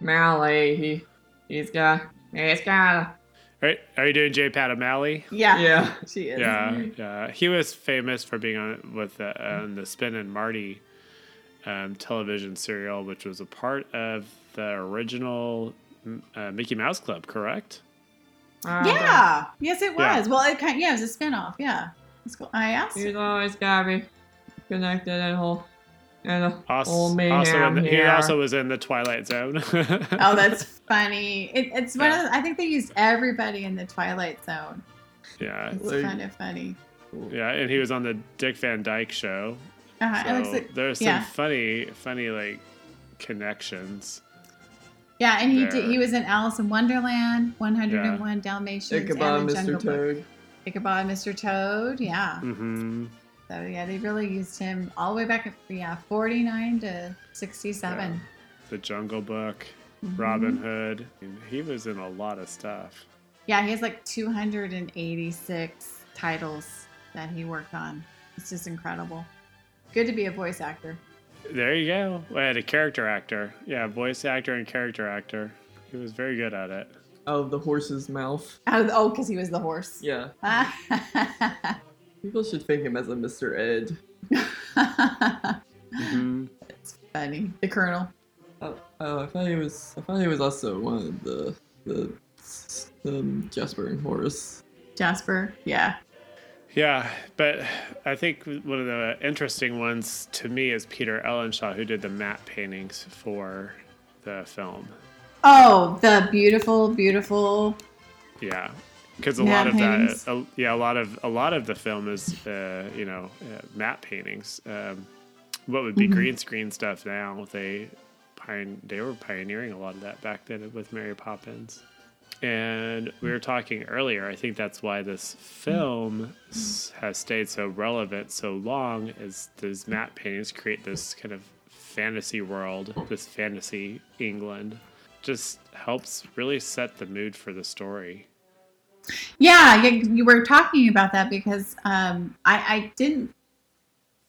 Malley. He, he's got, he's got, Are, are you doing J. Pat O'Malley? Yeah. yeah. She is. Yeah, yeah. He was famous for being on with the, on the Spin and Marty um, television serial, which was a part of the original uh, Mickey Mouse Club. Correct? Uh, Yeah. Yes, it Yeah. was. Well, it kind of, yeah, it was a spinoff. Yeah. It's cool. I asked. He's always gotta be connected and whole, and a Also, whole also in the, he also was in the Twilight Zone. Oh, that's funny. It, it's one Yeah. of the, I think they used everybody in the Twilight Zone. yeah, It's Like- kind of funny. yeah, and he was on the Dick Van Dyke Show. Uh-huh. So like, there's some yeah. funny, funny like connections. yeah, and he there. did, he was in Alice in Wonderland, 101 Dalmatians, Ichabod, and Mr. Jungle Book. Toad. Ichabod, Mr. Toad. Yeah. hmm So yeah, they really used him all the way back. Yeah, 49 to 67. The Jungle Book, Mhm. Robin Hood. He was in a lot of stuff. Yeah, he has like 286 titles that he worked on. It's just incredible. Good to be a voice actor. There you go. I had a character actor. Yeah, voice actor and character actor. He was very good at it. Out of the horse's mouth. Out of the, oh, because he was the horse. Yeah. That's People should think him as a Mr. Ed. Mm-hmm. funny. The Colonel. Oh, oh, I thought he was. I thought he was also one of the the, the Jasper and Horace. Jasper. Yeah. Yeah, but I think one of the interesting ones to me is Peter Ellenshaw, who did the matte paintings for the film. Oh, the beautiful, beautiful. Yeah, because a lot of paintings? that, uh, yeah, a lot of a lot of the film is, uh, you know, uh, matte paintings. Um, what would be Mhm. green screen stuff now? They pioneer, they were pioneering a lot of that back then with Mary Poppins. And we were talking earlier. I think that's why this film has stayed so relevant so long. Is these matte paintings create this kind of fantasy world, this fantasy England, just helps really set the mood for the story. Yeah, you, you were talking about that because um, I, I didn't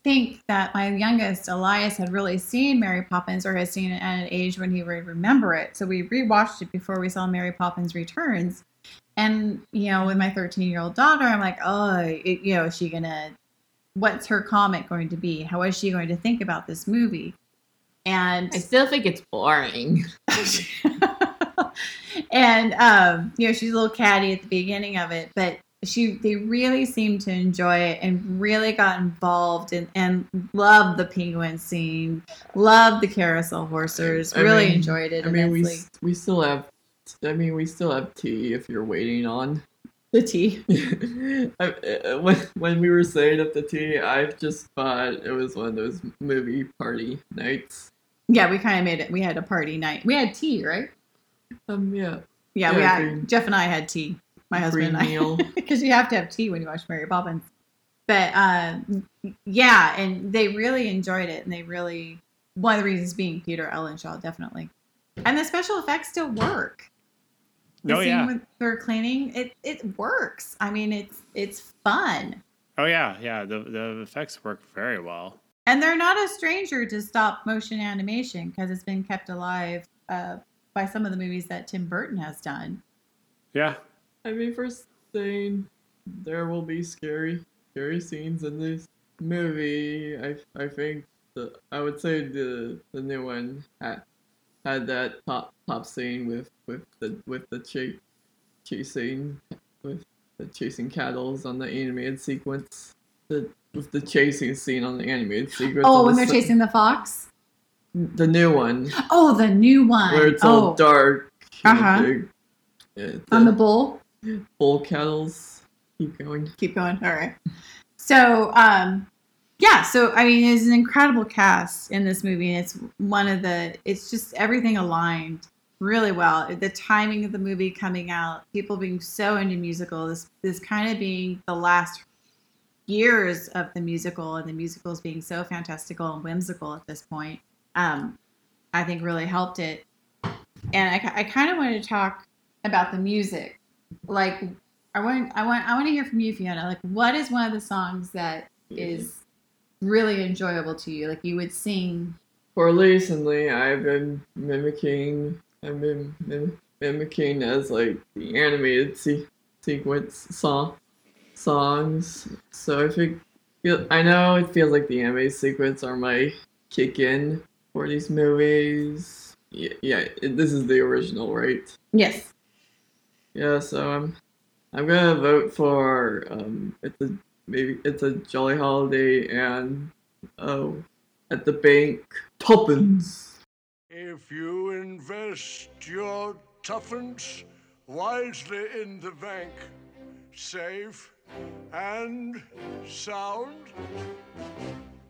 think that my youngest Elias had really seen Mary Poppins or had seen it at an age when he would remember it. So we rewatched it before we saw Mary Poppins Returns. And you know, with my 13 year old daughter, I'm like, oh, it, you know, is she gonna? What's her comment going to be? How is she going to think about this movie? And I still think it's boring. and um, you know she's a little catty at the beginning of it, but she they really seemed to enjoy it and really got involved and and loved the penguin scene, loved the carousel horsers, I really mean- enjoyed it I mean, we we still have I mean, we still have tea if you're waiting on. The tea. When when we were saying up the tea, I just thought it was one of those movie party nights. Yeah, we kind of made it. We had a party night. We had tea, right? Um, yeah, Yeah, we had green- Jeff and I had tea. My husband green and I, because you have to have tea when you watch Mary Poppins. But um, yeah, and they really enjoyed it, and they really one of the reasons being Peter Ellenshaw definitely, and the special effects still work. The Oh, scene yeah. with her cleaning, it it works. I mean, it's it's fun, Oh yeah, yeah. The the effects work very well. and they're not a stranger to stop motion animation because it's been kept alive uh, by some of the movies that Tim Burton has done. Yeah. I mean, for saying there will be scary, scary scenes in this movie, I, I think the I would say the the new one had had that top top scene with with the with the ch- chasing with the chasing cattles on the animated sequence. The with the chasing scene on the animated sequence. Oh, when they're se- chasing the fox. The new one Oh, the new one. where it's oh, all dark. Uh-huh. big, uh, on the bull. bull kettles. Keep going. Keep going. All right. So, um, yeah. So, I mean, it's an incredible cast in this movie, and it's one of the. It's just everything aligned really well. The timing of the movie coming out, people being so into musical. This this kind of being the last years of the musical, and the musicals being so fantastical and whimsical at this point. Um, I think really helped it. And I, I kind of wanted to talk about the music, like I want I want I want to hear from you, Fiona. Like, what is one of the songs that is really enjoyable to you? Like you would sing. For recently, I've been mimicking. I've been mim- mimicking as like the animated se- sequence song songs. So I think I know it feels like the animated sequence are my kick in for these movies. Yeah, yeah. It, this is the original, right? Yes. Yeah. So I'm I'm gonna vote for um. It's a maybe it's a Jolly Holiday and oh, at the bank tuppence. If you invest your tuppence wisely in the bank, safe and sound,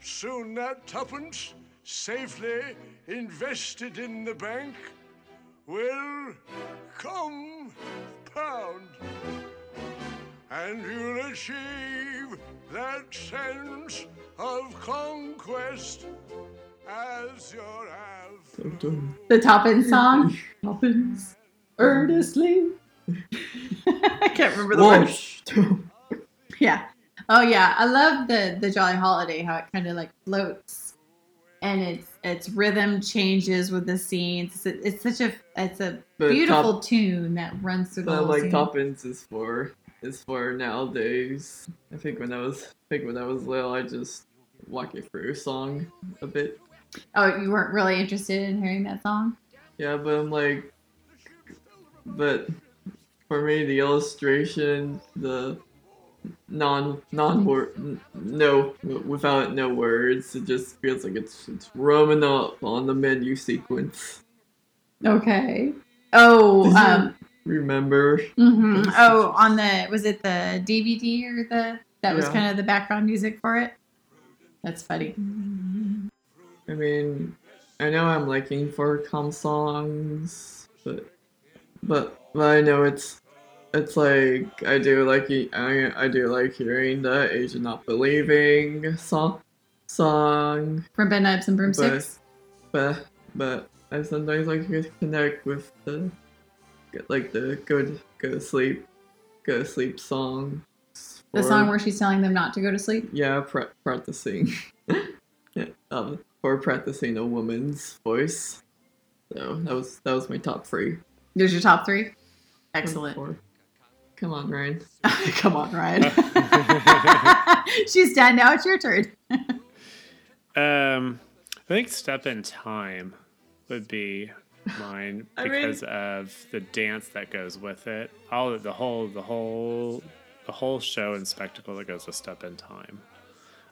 soon that tuppence, safely invested in the bank, will come compound. And you'll achieve that sense of conquest as your Dum-dum. The Toppin song. Toppins. Earnestly. I can't remember the words. Wash. Yeah. Oh yeah, I love the the Jolly Holiday. How it kind of like floats, and its its rhythm changes with the scenes. It's, it's such a it's a The beautiful top- tune that runs through But whole like scene. is for is for nowadays. I think when I was I think when I was little, I just walk it through song a bit. Oh, you weren't really interested in hearing that song? Yeah, but I'm like, but for me, the illustration, the non non word, no without no words, it just feels like it's it's roaming up on the menu sequence. Okay. Oh, um, remember? mhm. Oh, on the was it the DVD or the that was Yeah. kind of the background music for it? That's funny. I mean, I know I'm liking for com songs, but but but I know it's it's like I do like I I do like hearing the Age of Not Believing song song, From Bedknobs and Broomsticks. but but I sometimes like to connect with the like the go to, go to sleep go to sleep song. The song where she's telling them not to go to sleep. yeah pra- practicing yeah, um for practicing a woman's voice. So that was that was my top three. There's your top three. Excellent. Four. Come on, Ryan. Come on, Ryan. she's done. Now it's your turn. Um, I think "Step in Time" would be mine I mean- because of the dance that goes with it. All of the whole, the whole, the whole show and spectacle that goes with "Step in Time."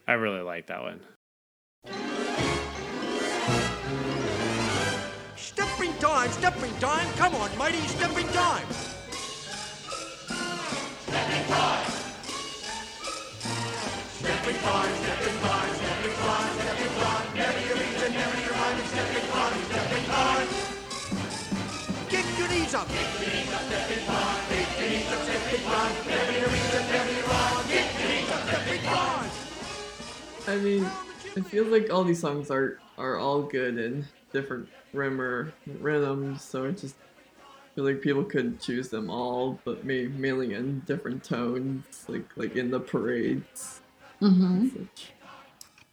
I really like that one. Step Stepping time, stepping time. Come on, mighty, stepping time. Stepping time, I mean, it feels like all these songs are are all good in different rimmer rhythms, so it just like people could choose them all, but may, mainly in different tones, like like in the parades. Mm-hmm.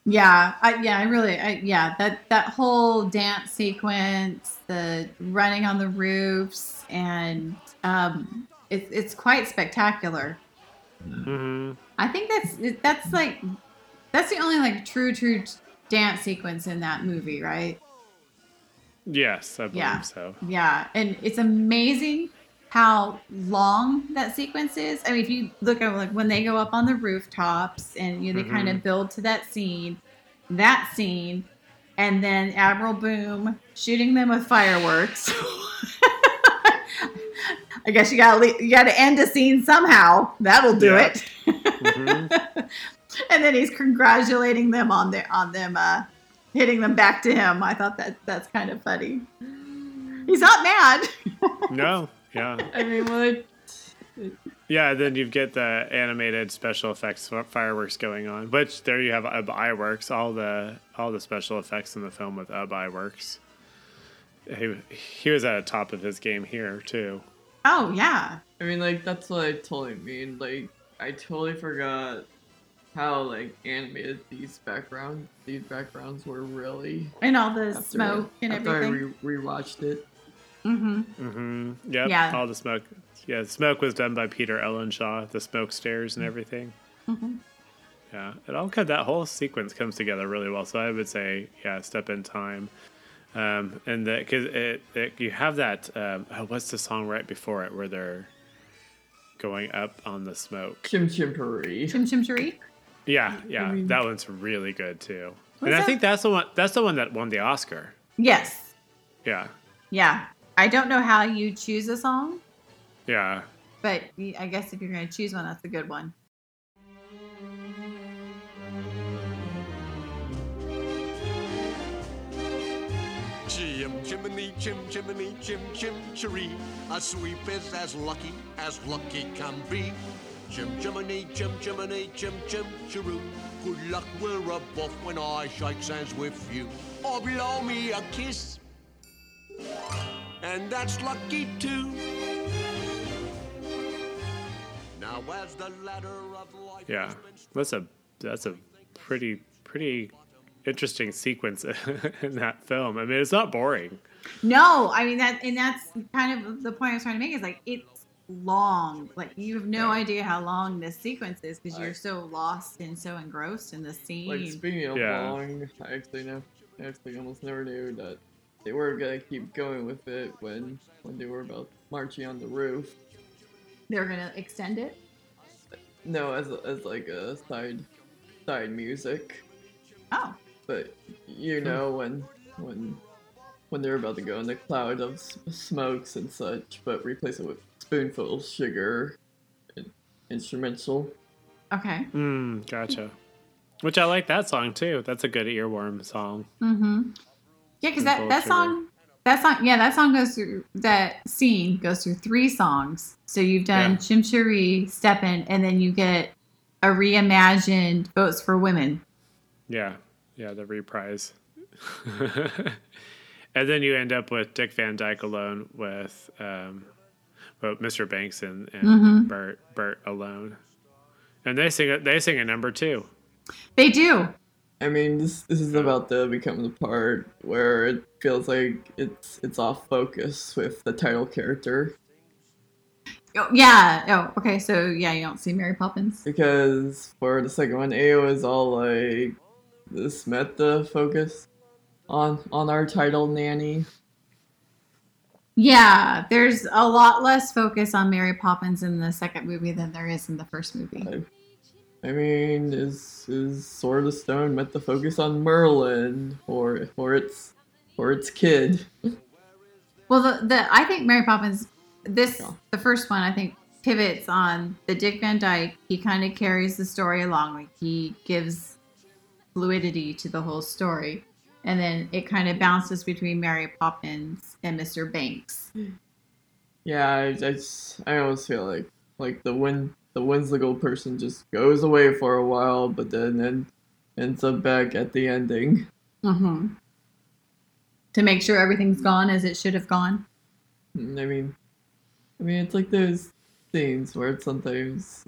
Yeah, I, yeah, I really, I, yeah, that that whole dance sequence, the running on the roofs, and um, it's it's quite spectacular. hmm I think that's that's like that's the only like true true dance sequence in that movie, right? Yes, I believe Yeah. so. Yeah, and it's amazing how long that sequence is. I mean, if you look at like when they go up on the rooftops and you know, they kind of build to that scene, that scene, and then Admiral Boom shooting them with fireworks. I guess you gotta you gotta end a scene somehow. That'll do Yeah. it. Mhm. and then he's congratulating them on their on them uh, hitting them back to him. I thought that that's kind of funny. He's not mad. no, yeah. I mean, what? Yeah, then you get the animated special effects fireworks going on, which there you have Ub Iwerks, all the all the special effects in the film with Ub Iwerks. He he was at the top of his game here too. Oh yeah. I mean, like that's what I totally mean. Like, I totally forgot how like animated these backgrounds these backgrounds were really. And all the after- smoke and after everything. I re- rewatched it. mm-hmm. Mm-hmm. Yep. Yeah. All the smoke. Yeah, the smoke was done by Peter Ellenshaw. The smoke stairs and everything. Mm-hmm. Yeah, it all kind that whole sequence comes together really well. So I would say, yeah, step in time, um, and that because it, it you have that. Um, oh, what's the song right before it where they're going up on the smoke? Chim Chimpery. Chim Chim Cheree. Yeah, yeah, mean- that one's really good too. What's and I think that's the one. That's the one that won the Oscar. Yes. Yeah, Yeah. I don't know how you choose a song, yeah. but I guess if you're going to choose one, that's a good one. Chim chimney, chim chimney, chim chim cheree. A sweep is as lucky as lucky can be. Chim chimney, chim chimney, chim chim cheroo. Good luck, we're above when I shake hands with you. Or blow me a kiss. And that's lucky too. Now as the ladder of life Yeah, that's a that's a pretty pretty interesting sequence in that film. I mean, it's not boring. No, I mean that, and that's kind of the point I was trying to make is like it's long. Like you have no idea how long this sequence is because you're so lost and so engrossed in the scene. Like speaking of Yeah. long, I actually know, I actually almost never knew that they were gonna keep going with it when when they were about marching on the roof. They're gonna extend it. No, as as like a side side music, Oh, but you hmm. know when when when they're about to go in the cloud of s- smokes and such, but replace it with spoonful of sugar, and instrumental. okay. Mm, gotcha. Which I like that song too. That's a good earworm song. Mm-hmm. Yeah, because that that sugar. song, that song, yeah, that song goes through that scene goes through three songs. So you've done Yeah. Chimchari, Steppin', and then you get a reimagined Votes for Women. Yeah, yeah, the reprise. and then you end up with Dick Van Dyke alone with um, well, Mr. Banks and, and Mhm. Bert Bert alone, and they sing it. They sing a number two. They do. I mean, this this is about to become the part where it feels like it's it's off focus with the title character Oh, yeah. Oh, okay. So yeah, you don't see Mary Poppins. because for the second one, Ao is all like this meta focus on on our title nanny. Yeah, there's a lot less focus on Mary Poppins in the second movie than there is in the first movie. I mean, is is Sword of Stone meant to focus on Merlin or or its or its kid? Well, the, the I think Mary Poppins, this Yeah. the first one, I think pivots on the Dick Van Dyke. He kind of carries the story along, like he gives fluidity to the whole story, and then it kind of bounces between Mary Poppins and Mr. Banks. Yeah, I, I, just, I always feel like like the Win the Winslow person just goes away for a while, but then then ends up back at the ending. Mm-hmm. To make sure everything's gone as it should have gone. Mm, I mean, I mean, it's like those scenes where it's sometimes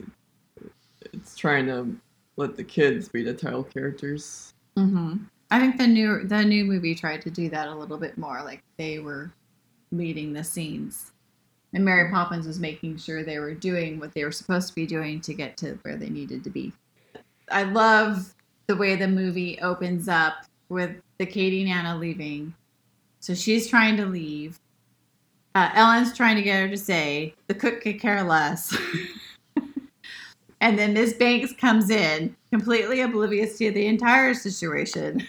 it's trying to let the kids be the title characters. Mm-hmm. I think the new the new movie tried to do that a little bit more. Like they were leading the scenes, and Mary Poppins was making sure they were doing what they were supposed to be doing to get to where they needed to be. I love the way the movie opens up with the Katie Nanna leaving. So she's trying to leave. Uh, Ellen's trying to get her to say the cook could care less. and then Miss Banks comes in, completely oblivious to the entire situation,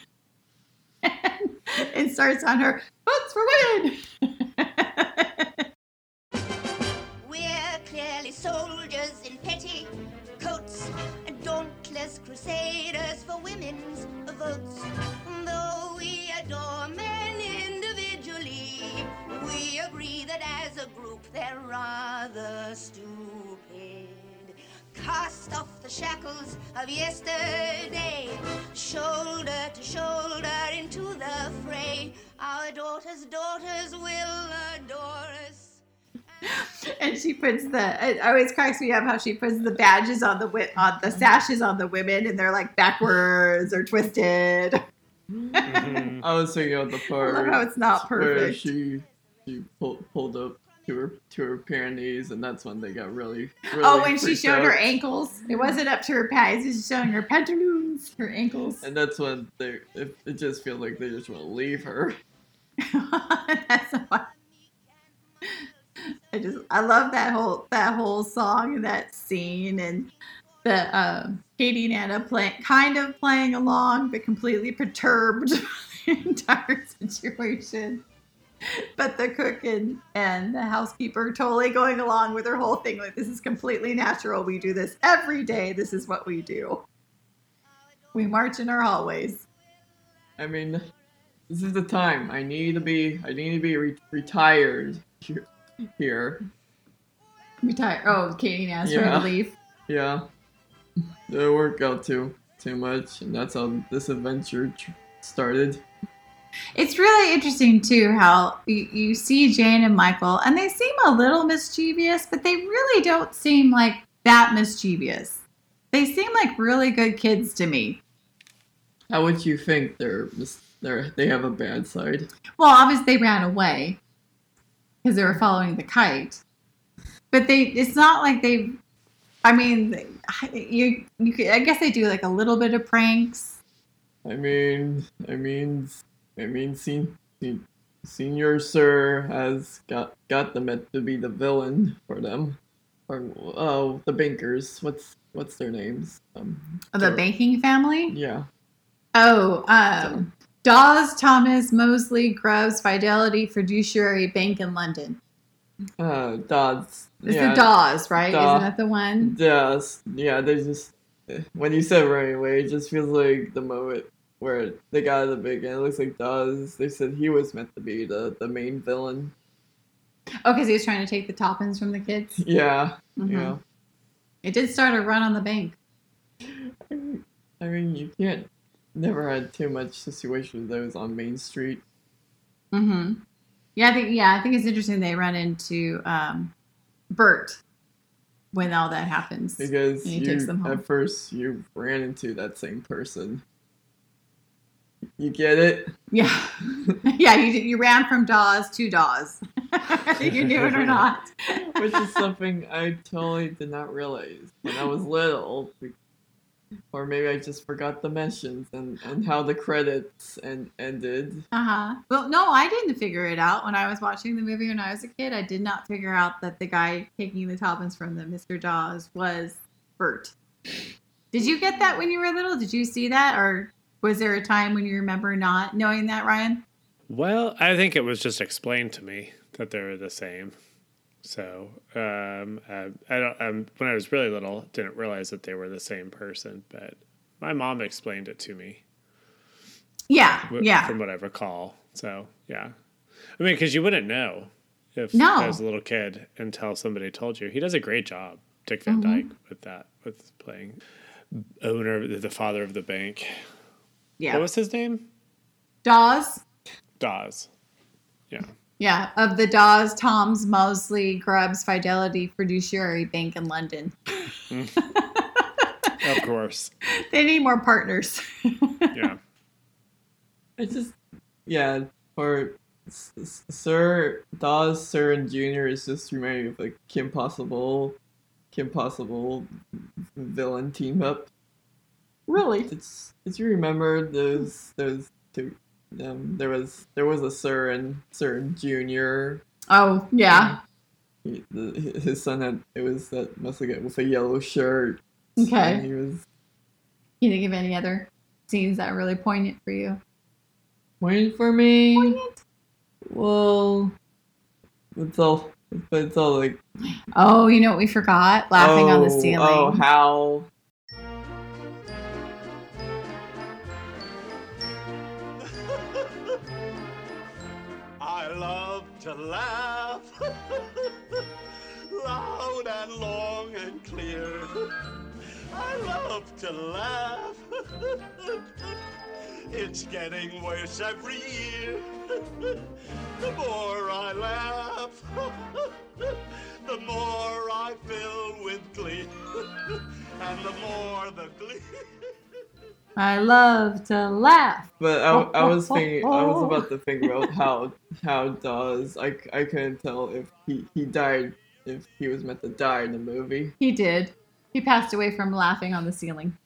and, starts on her votes for women. We're clearly soldiers in petty coats and dauntless crusaders for women's votes. Though we adore men individually, we agree that as a group they're rather stupid. Cast off the shackles of yesterday, shoulder to shoulder into the fray. Our daughters' daughters will adore us. and she puts the. It always cracks me up how she puts the badges on the wi- on the sashes on the women, and they're like backwards or twisted. Mhm. I was thinking of the part I love how it's not where perfect. she she pulled pulled up to her to her panties, and that's when they got really. really oh, when she showed her ankles, it wasn't up to her panties; it's showing her pantaloons, her ankles. And that's when they it, it just feels like they just want to leave her. That's why. I just I love that whole that whole song and that scene and the um, Katie Nanna playing kind of playing along but completely perturbed by the entire situation. But the cook and, and the housekeeper totally going along with her whole thing like this is completely natural. We do this every day. This is what we do. We march in our hallways. I mean, this is the time. I need to be. I need to be re- retired here. here. Retire. Oh, Katie trying Yeah. to leave. Yeah, it worked out too too much, and that's how this adventure tr- started. It's really interesting too how you, you see Jane and Michael, and they seem a little mischievous, but they really don't seem like that mischievous. They seem like really good kids to me. How would you think they're they're they have a bad side? Well, obviously they ran away because they were following the kite, but they it's not like they. I mean, you you could, I guess they do like a little bit of pranks. I mean, I mean, I mean, sen- sen- Senior Sir has got got them to be the villain for them, or oh, the bankers. What's what's their names? Um, The banking family. Yeah, Oh, um, Dawes, Tomes, Mousley, Grubbs, Fidelity, Fiduciary Bank in London. uh, Dodds. It's yeah, the Dawes, right? Daw- Isn't that the one? Yes, yeah. They just when you said right away, it just feels like the moment where the guy to the. It looks like does. They said he was meant to be the the main villain. Oh, because he was trying to take the tuppence from the kids. Yeah, Mhm. yeah. It did start a run on the bank. I mean, you can't. Never had too much situation with those on Main Street. Mm-hmm. Yeah, I think yeah, I think it's interesting they run into um, Bert when all that happens. Because he you, takes them home. at first you ran into that same person. You get it? Yeah, yeah. You you ran from Dawes to Dawes. you knew it or not. Which is something I totally did not realize when I was little. Or maybe I just forgot the mentions and, and how the credits and ended. Uh huh. Well, no, I didn't figure it out when I was watching the movie when I was a kid. I did not figure out that the guy taking the tuppence from the Mr. Dawes was Bert. Did you get that when you were little? Did you see that, or was there a time when you remember not knowing that, Ryan? Well, I think it was just explained to me that they were the same. So um, uh, I don't. Um, when I was really little, didn't realize that they were the same person, but my mom explained it to me. Yeah, w- yeah. From what I recall. So yeah, I mean, because you wouldn't know if No. as a little kid until somebody told you. He does a great job, Dick Van Mhm. Dyke, with that, with playing owner, the father of the bank. Yeah. What was his name? Dawes. Dawes. Yeah. Yeah, of the Dawes, Tomes, Mousley, Grubbs, Fidelity Fiduciary Bank in London. Mm. Of course. They need more partners. Yeah. I just, yeah, or S- S- Sir Dawes, Sir and Junior is just reminding me of like Kim Possible, Kim Possible villain team up. Really? It's, did you remember those those two? Um, there was there was a Sir and Sir and Junior. Oh, yeah. He, the, his son had it was that must have got with a yellow shirt. Okay. And he was you think of any other scenes that are really poignant for you? waiting for me. Poignant? Well, it's all, but it's all like Oh, you know what we forgot? Laughing on the oh, ceiling. Oh, how laugh loud and long and clear. I love to laugh. it's getting worse every year. the more I laugh, the more I fill with glee. and the more the glee. I love to laugh. But I, I was thinking, I was about to think about how how does I, I couldn't tell if he, he died if he was meant to die in the movie. He did. He passed away from laughing on the ceiling.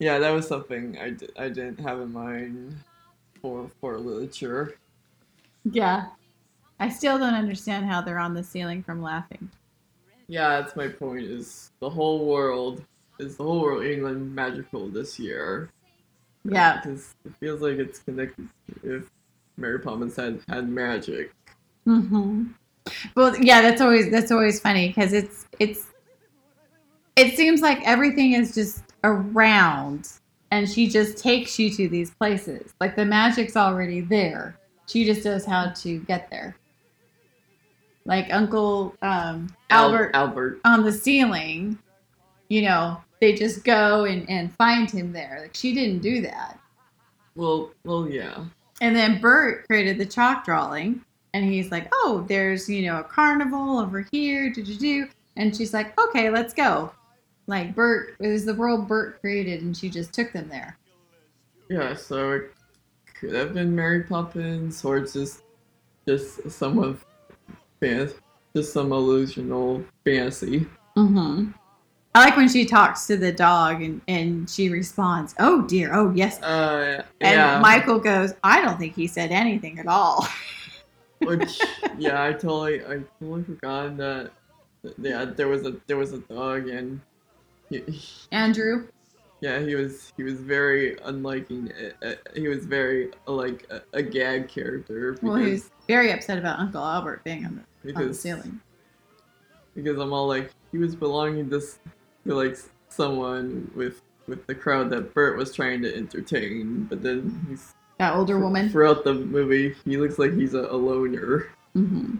Yeah, that was something I, di- I didn't have in mind for for literature. Yeah. I still don't understand how they're on the ceiling from laughing. Yeah, that's my point. Is the whole world is the whole world England magical this year? Yeah. because it feels like it's connected. If Mary Poppins had had magic, Mm-hmm. Well, yeah, that's always that's always funny because it's it's it seems like everything is just around, and she just takes you to these places. Like the magic's already there. She just knows how to get there. Like Uncle um, Al- Albert Albert. on the ceiling, you know, they just go and, and find him there. Like she didn't do that. Well, well, yeah. And then Bert created the chalk drawing, and he's like, "Oh, there's you know a carnival over here, do do do." And she's like, "Okay, let's go." Like Bert, it was the world Bert created, and she just took them there. Yeah, so it could have been Mary Poppins, or just just some of fan, just some illusional fantasy. Mm-hmm. I like when she talks to the dog, and and she responds, "Oh dear, oh yes." Uh, And. Michael goes, "I don't think he said anything at all." Which, yeah, I totally, I totally forgot that. Yeah, there was a there was a dog, and he, Andrew. yeah, he was he was very unliking. Uh, uh, he was very uh, like a, a gag character because Well, he's very upset about Uncle Albert being on the, on the ceiling. because I'm all like he was belonging to, s- to like someone with with the crowd that Bert was trying to entertain, but then he's That older woman. throughout the movie he looks like he's a, a loner. hmm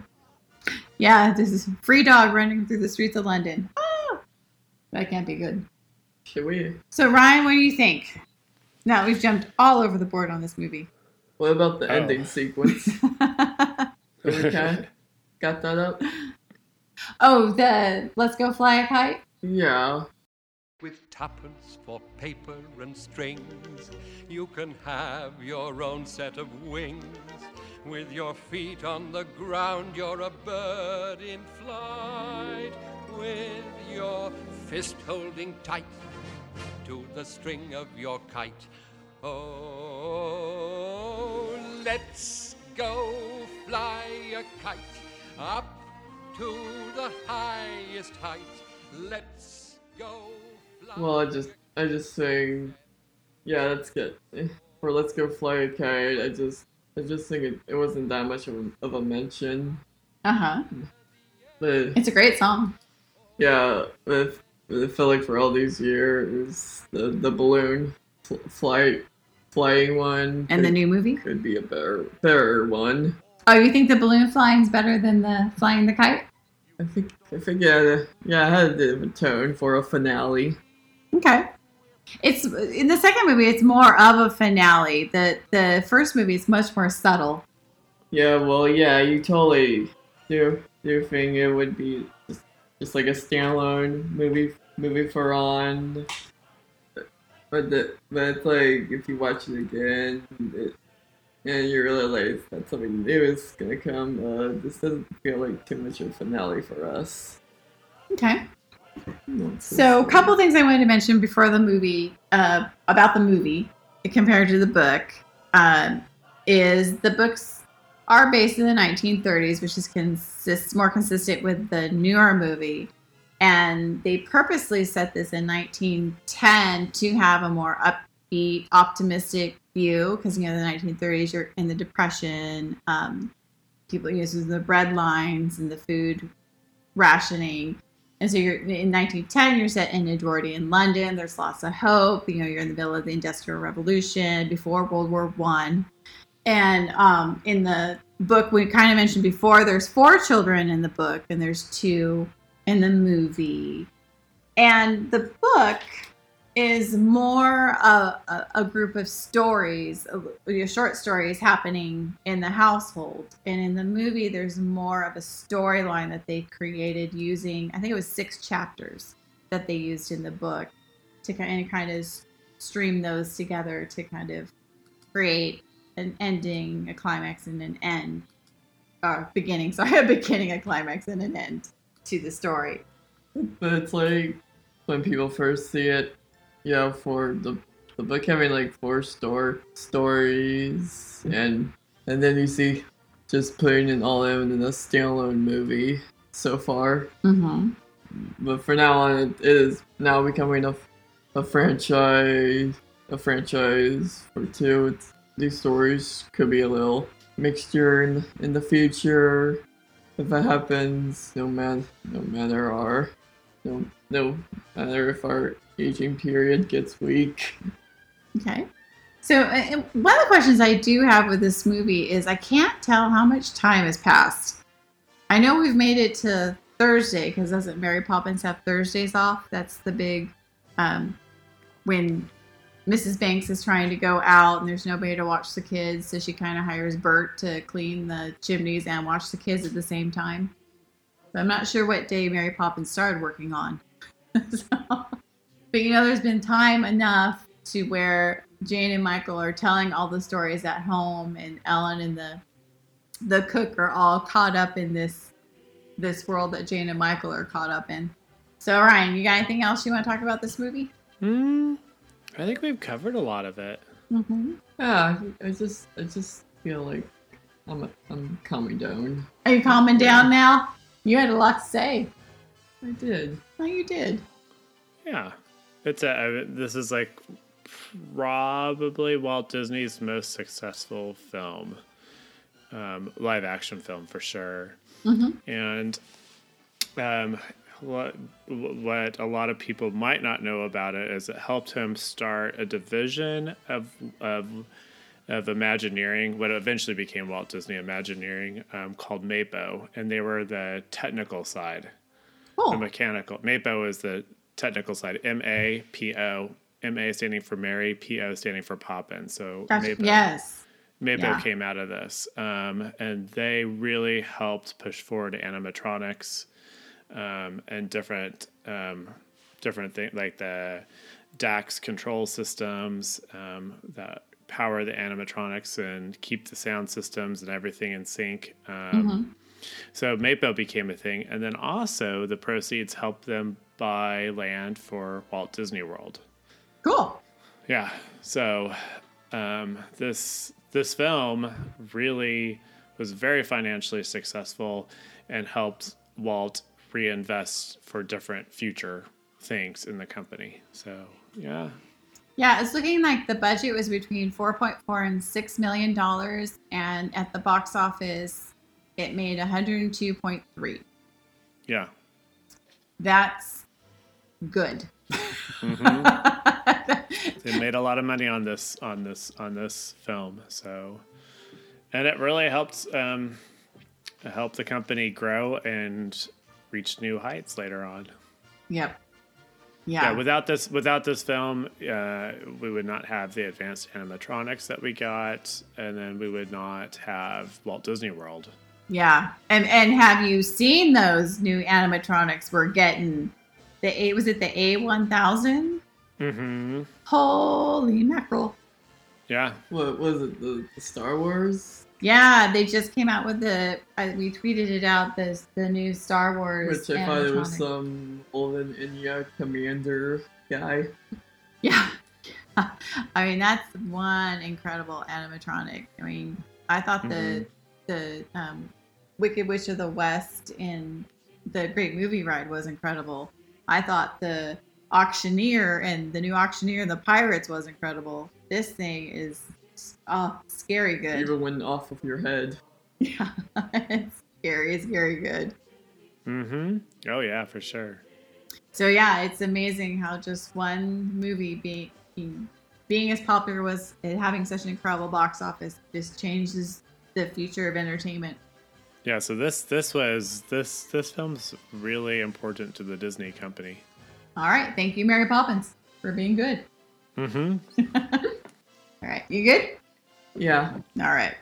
Yeah, this is free dog running through the streets of London. Ah! That can't be good. Should we? So Ryan, what do you think? Now we've jumped all over the board on this movie. What about the Oh. ending sequence? we got got that up? Oh, the let's go fly a kite. Yeah. With tuppence for paper and strings, you can have your own set of wings. With your feet on the ground, you're a bird in flight. With your fist holding tight to the string of your kite. Oh, let's go fly a kite up to the highest height. Let's go. Well, I just I just saying, yeah, that's good. Or let's go fly a kite. I just I just think it, it wasn't that much of a, of a mention. Uh huh. But It's a great song. yeah, but I feel like for all these years, the the balloon fl- flight flying one And the new movie. could be a better better one. Oh, you think the balloon flying's better than the flying the kite? I think I think yeah yeah it had a bit of a tone for a finale. Okay. It's in the second movie. It's more of a finale. The the first movie is much more subtle. Yeah, well, yeah, you totally do do think it would be just, just like a standalone movie movie for on, But the but it's like if you watch it again, it, and you realize that something new is gonna come. Uh, this doesn't feel like too much of a finale for us. Okay. So, a couple things I wanted to mention before the movie, uh, about the movie compared to the book, um, is the books are based in the 1930s, which is consists more consistent with the newer movie, and they purposely set this in 1910 to have a more upbeat, optimistic view because you know the 1930s you're in the depression, um, people using the bread lines and the food rationing. And so you're in 1910, you're set in Edwardian London. There's lots of hope. You know, you're in the middle of the Industrial Revolution before World War One. And um, in the book, we kind of mentioned before, there's four children in the book, and there's two in the movie. And the book is more a, a, group of stories, uh, short stories happening in the household. And in the movie, there's more of a storyline that they created using, I think it was six chapters that they used in the book to kind of, kind of stream those together to kind of create an ending, a climax, and an end. Or beginning, sorry, a beginning, a climax, and an end to the story. But it's like when people first see it, yeah, for the the book having like four store stories, and and then you see just putting it all in in a standalone movie so far. Mm-hmm. But for now on, it is now becoming a, a franchise, a franchise for two. It's, these stories could be a little mixture in in the future if it happens. No man, no matter our, no no matter if our aging period gets weak. Okay. So, uh, one of the questions I do have with this movie is I can't tell how much time has passed. I know we've made it to Thursday because doesn't Mary Poppins have Thursdays off? That's the big um, when Mrs. Banks is trying to go out and there's nobody to watch the kids, so she kind of hires Bert to clean the chimneys and watch the kids at the same time. But I'm not sure what day Mary Poppins started working on. so, but you know, there's been time enough to where Jane and Michael are telling all the stories at home, and Ellen and the the cook are all caught up in this this world that Jane and Michael are caught up in. So, Ryan, you got anything else you want to talk about this movie? Hmm. I think we've covered a lot of it. Mm-hmm. Yeah, I just I just feel like I'm I'm calming down. Are you calming down now? You had a lot to say. I did. Oh, you did. Yeah, it's a. This is like probably Walt Disney's most successful film, um, live action film for sure. Mm-hmm. And um, what what a lot of people might not know about it is it helped him start a division of of of Imagineering, what eventually became Walt Disney Imagineering, um, called MAPO, and they were the technical side, the mechanical. MAPO is the technical side. M A P O. M A standing for Mary, P O standing for Poppin. So. MAPO. Yes. Mapo Yeah. came out of this, um, and they really helped push forward animatronics um, and different um, different things like the DACS control systems um, that power the animatronics and keep the sound systems and everything in sync. Um, So Mapo became a thing, and then also the proceeds helped them buy land for Walt Disney World. Cool. Yeah. So um, this this film really was very financially successful and helped Walt reinvest for different future things in the company. So yeah. Yeah, it's looking like the budget was between 4.4 and 6 million dollars, and at the box office, it made 102.3. Yeah. That's good. they made a lot of money on this on this on this film so and it really helped um help the company grow and reach new heights later on Yep. yeah, Yeah. without this without this film uh, we would not have the advanced animatronics that we got and then we would not have walt disney world Yeah, and and have you seen those new animatronics we're getting? The A was it the A one thousand? mm-hmm Holy mackerel! yeah What was it? The, the Star Wars, Yeah, they just came out with the. I, we tweeted it out. The the new Star Wars. which I thought it was animatronic. some Olden Inya commander guy. Yeah. I mean, that's one incredible animatronic. I mean, I thought the the um, Wicked Witch of the West in the Great Movie Ride was incredible. I thought the Auctioneer and the new Auctioneer, and the Pirates, was incredible. This thing is oh, scary good. Even went off of your head. Yeah, it's scary. It's very good. mm-hmm oh yeah for sure So yeah, it's amazing how just one movie being being, being as popular was and having such an incredible box office just changes the future of entertainment. yeah so this this was this this film's really important to the disney company All right, thank you, Mary Poppins, for being good. mm-hmm All right, you good? Yeah. All right.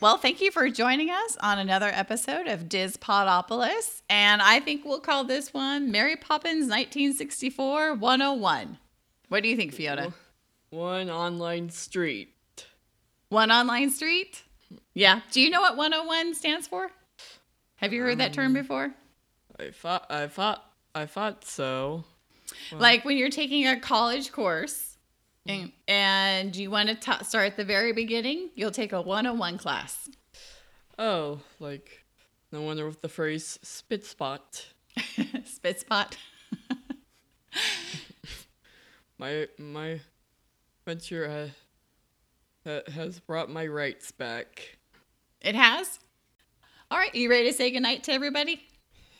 Well, thank you for joining us on another episode of Diz Podopolis. And I think we'll call this one Mary Poppins 1964 101. What do you think, Fiona? One online street. One online street? Yeah. Do you know what 101 stands for? Have you heard that term um, before? I thought. I thought. I thought so. Like when you're taking a college course and, and you want to ta start at the very beginning, you'll take a 101 class. Oh, like no wonder with the phrase spit spot. Spit spot. My my venture uh, ha, has brought my rights back. It has? All right. You ready to say goodnight to everybody?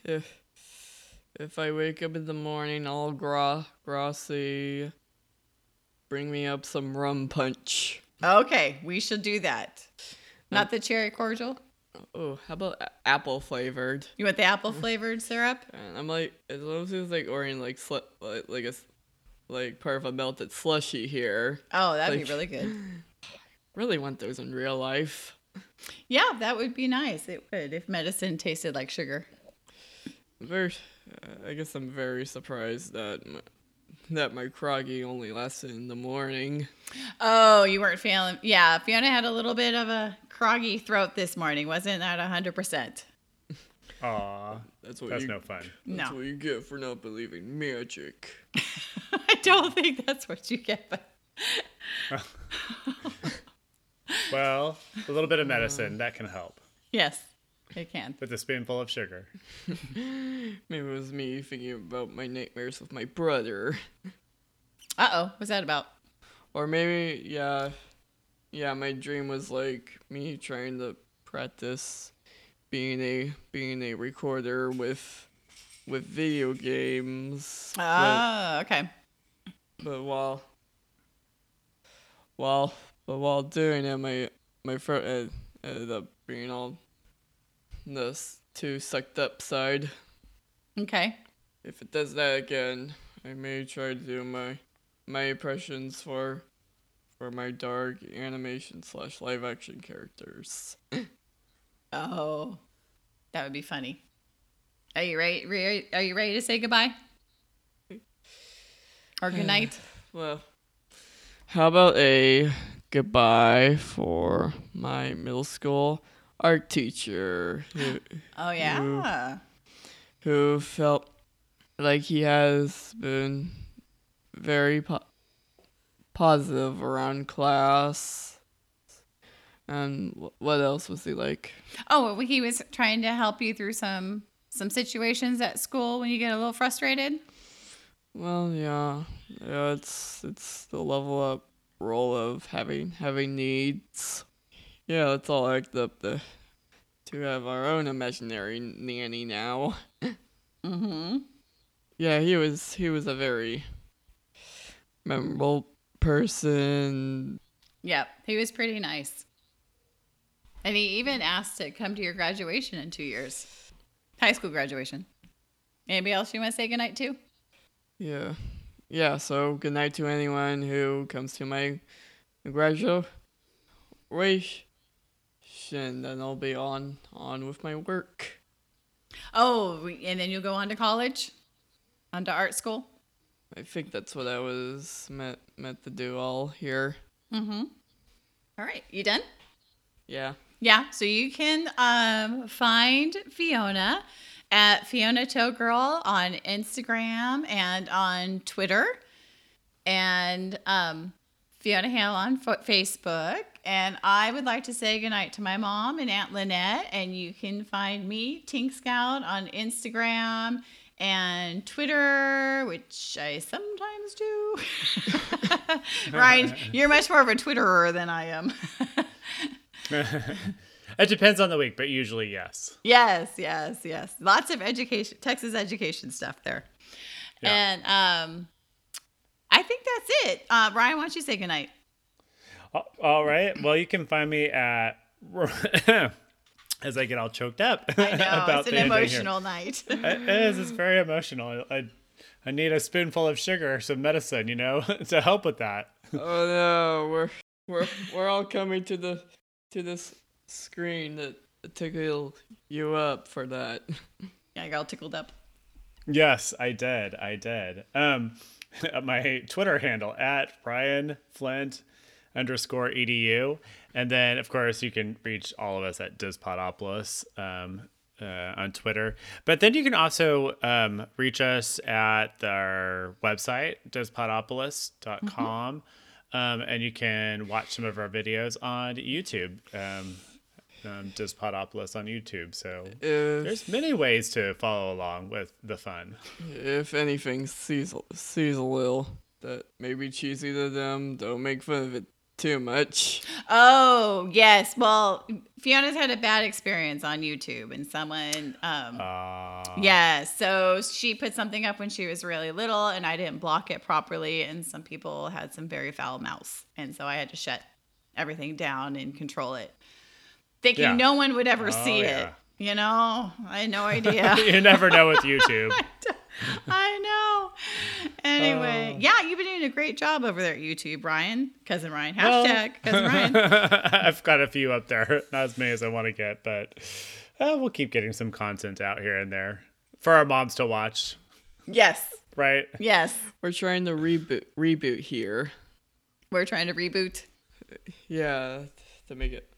If if I wake up in the morning all gra grassy, bring me up some rum punch. Okay. We should do that. Not the cherry cordial? Oh, how about a- apple flavored? You want the apple flavored syrup? And I'm like, as long as it's like ordering like like like a like part of a melted slushy here. Oh, that'd Like- be really good. Really want those in real life. Yeah, that would be nice. It would if medicine tasted like sugar. Very, uh, I guess I'm very surprised that that my croggy only lasted in the morning. Oh, you weren't feeling. Yeah, Fiona had a little bit of a croggy throat this morning. Wasn't that 100%? Aw, That's what that's you, no fun. That's No. what you get for not believing magic. I don't think that's what you get, but Well, a little bit of medicine uh. that can help yes, it can. with a spoonful of sugar. Maybe it was me thinking about my nightmares with my brother. Uh oh, what's that about? Or maybe, yeah, yeah, my dream was like me trying to practice being a being a recorder with with video games. but- Oh, okay. But while while but while doing it, my my friend ed- ended up being all this too sucked up side. Okay. If it does that again, I may try to do my my impressions for for my dark animation slash live action characters. Oh, that would be funny. Are you ready? re- Are you ready to say goodbye? Or good night? Well, how about a goodbye for my middle school art teacher who Oh yeah. who felt like he has been very po- positive around class. And what else was he like? Oh, well, he was trying to help you through some some situations at school when you get a little frustrated. Well, yeah, yeah. It's it's the level up role of having having needs. Yeah, let's all like the the to have our own imaginary nanny now. Mm-hmm. Yeah, he was he was a very memorable person. Yep, he was pretty nice. And he even asked to come to your graduation in two years, high school graduation. Anybody else you want to say goodnight to? Yeah. Yeah, so good night to anyone who comes to my graduation. And then I'll be on on with my work. Oh, and then you'll go on to college, on to art school. I think that's what I was meant meant to do all here. Mm-hmm. All right, you done? Yeah. Yeah, so you can um, find Fiona at Fiona Toe Girl on Instagram and on Twitter, and um, Fiona Hale on Facebook. And I would like to say goodnight to my mom and Aunt Lynette. And you can find me, Tink Scout, on Instagram and Twitter, which I sometimes do. Ryan, you're much more of a Twitterer than I am. it depends on the week, but usually yes. Yes, yes, yes. Lots of education, Texas education stuff there. Yeah. And um, I think that's it. Uh, Ryan, why don't you say goodnight? A- All right. Well, you can find me at as I get all choked up. I know about it's an the ending here. emotional night. It is. It's very emotional. I, I need a spoonful of sugar, some medicine, you know, to help with that. Oh no, we're we're we're all coming to the to this screen that tickle you up for that. yeah, I got all tickled up. Yes, I did. I did. Um, my Twitter handle at Brian Flint underscore edu, and then of course you can reach all of us at Dizpodopolis um, uh, on Twitter. But then you can also um, reach us at our website dizpodopolis.com, um, and you can watch some of our videos on YouTube. Um, um, on YouTube. So If- there's many ways to follow along with the fun. If anything sees sees a little that may be cheesy to them, don't make fun of it too much. Oh, yes. Well, Fiona's had a bad experience on YouTube and someone um Uh, Yeah, so she put something up when she was really little and I didn't block it properly and some people had some very foul mouths and so I had to shut everything down and control it. Thinking Yeah. no one would ever Oh, see yeah. it. You know, I had no idea. you never know with YouTube. I know. Anyway, Oh. yeah, you've been doing a great job over there at YouTube, Ryan. Cousin Ryan. Well- Hashtag cousin Ryan. I've got a few up there, not as many as I want to get, but uh, we'll keep getting some content out here and there for our moms to watch, Yes. right? Yes. We're trying to reboot reboot here. We're trying to reboot. Yeah, to make it.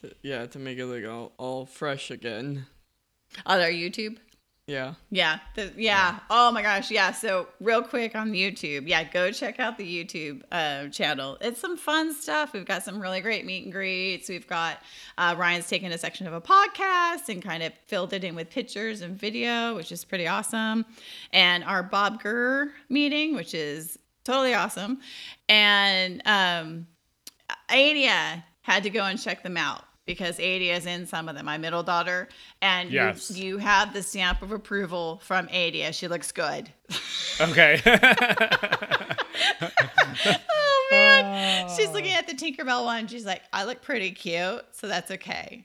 To, yeah, to make it like all, all fresh again. On our YouTube. Yeah. Yeah, the, yeah. Oh my gosh, yeah. So real quick on YouTube, yeah, go check out the YouTube uh, channel. It's some fun stuff. We've got some really great meet and greets. We've got uh, Ryan's taken a section of a podcast and kind of filled it in with pictures and video, which is pretty awesome. And our Bob Gurr meeting, which is totally awesome. And um, Adia had to go and check them out because Adia is in some of them. My middle daughter, and Yes. you, you have the stamp of approval from Adia. She looks good. Okay. oh man, she's looking at the Tinkerbell one. She's like, I look pretty cute, so that's okay.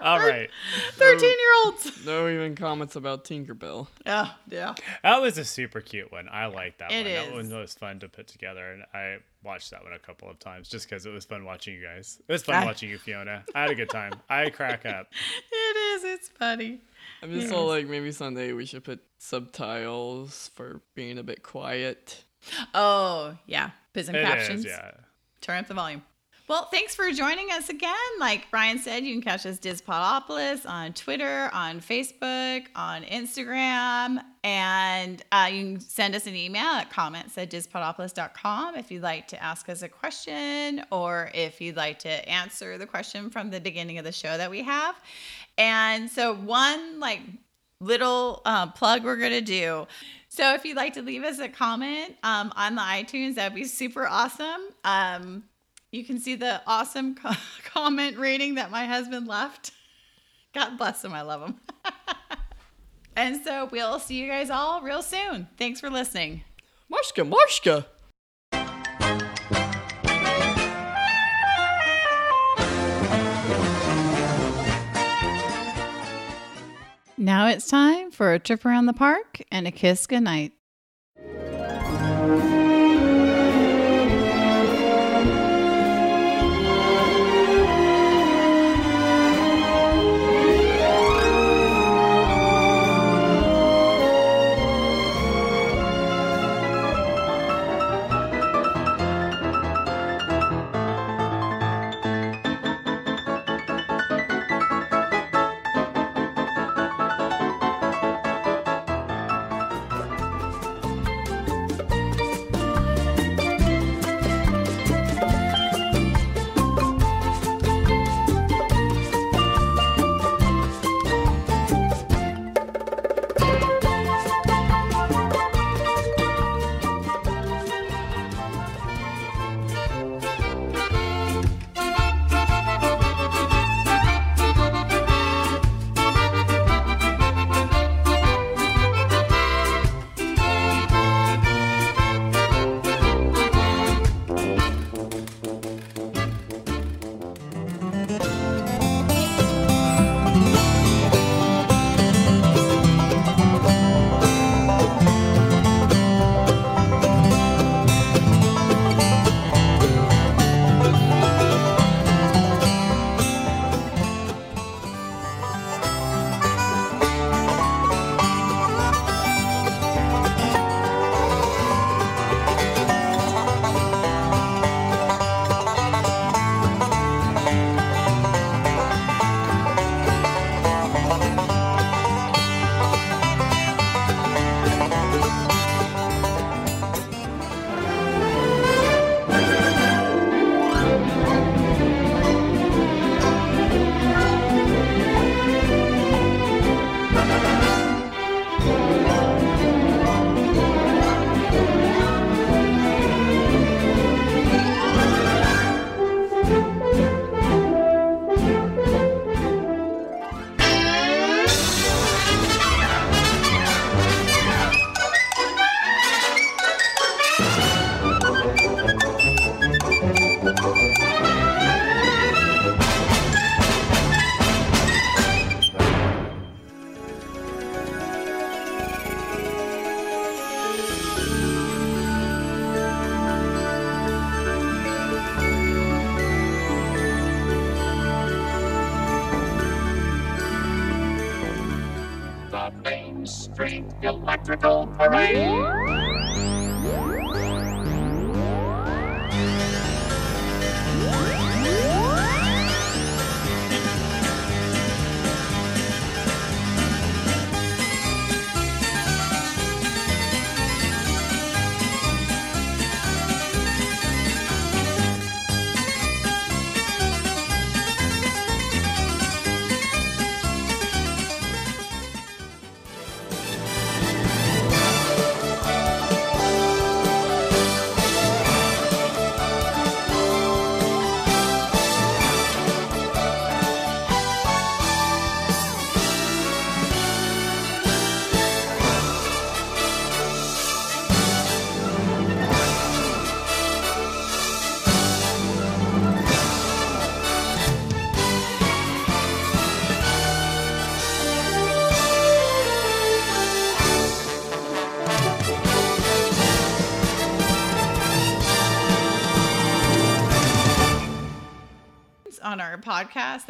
All right. Thirteen year olds. No even comments about Tinkerbell. Oh yeah. That was a super cute one. I like that It one. is. That one was fun to put together, and I watched that one a couple of times just because it was fun watching you guys. It was fun I- watching you, Fiona. I had a good time. I crack up. It is. It's funny. I'm just Yes. all like, maybe someday we should put subtitles for being a bit quiet. Oh yeah. Put some It is, captions. yeah. Turn up the volume. Well, thanks for joining us again. Like Brian said, you can catch us Dizpodopolis on Twitter, on Facebook, on Instagram, and uh, you can send us an email at comments at dizpodopolis.com if you'd like to ask us a question or if you'd like to answer the question from the beginning of the show that we have. And so, one like little uh, plug we're going to do. So, if you'd like to leave us a comment um, on the iTunes, that'd be super awesome. Um, you can see the awesome co- comment rating that my husband left. God bless him. I love him. and so we'll see you guys all real soon. Thanks for listening. Marshka, Marshka. Now it's time for a trip around the park and a kiss goodnight.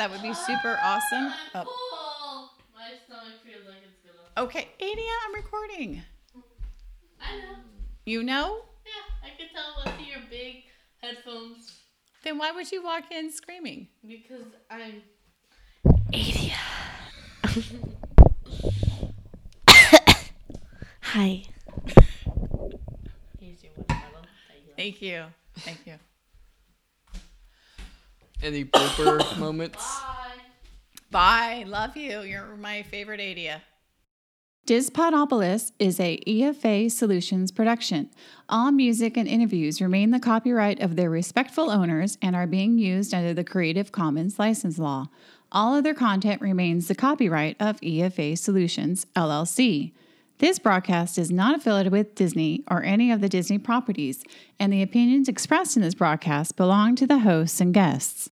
That would be super awesome. Ah, oh. My stomach feels like it's gonna. Okay, Adia, I'm recording. I know. You know? Yeah, I can tell with your big headphones. Then why would you walk in screaming? Because I'm. Adia. Hi. Here's your watermelon that you. Thank you. Thank you. Any blooper moments? Bye. Love you. You're my favorite Adia. Dispodopolis is a EFA Solutions production. All music and interviews remain the copyright of their respectful owners and are being used under the Creative Commons license law. All other content remains the copyright of EFA Solutions, LLC. This broadcast is not affiliated with Disney or any of the Disney properties, and the opinions expressed in this broadcast belong to the hosts and guests.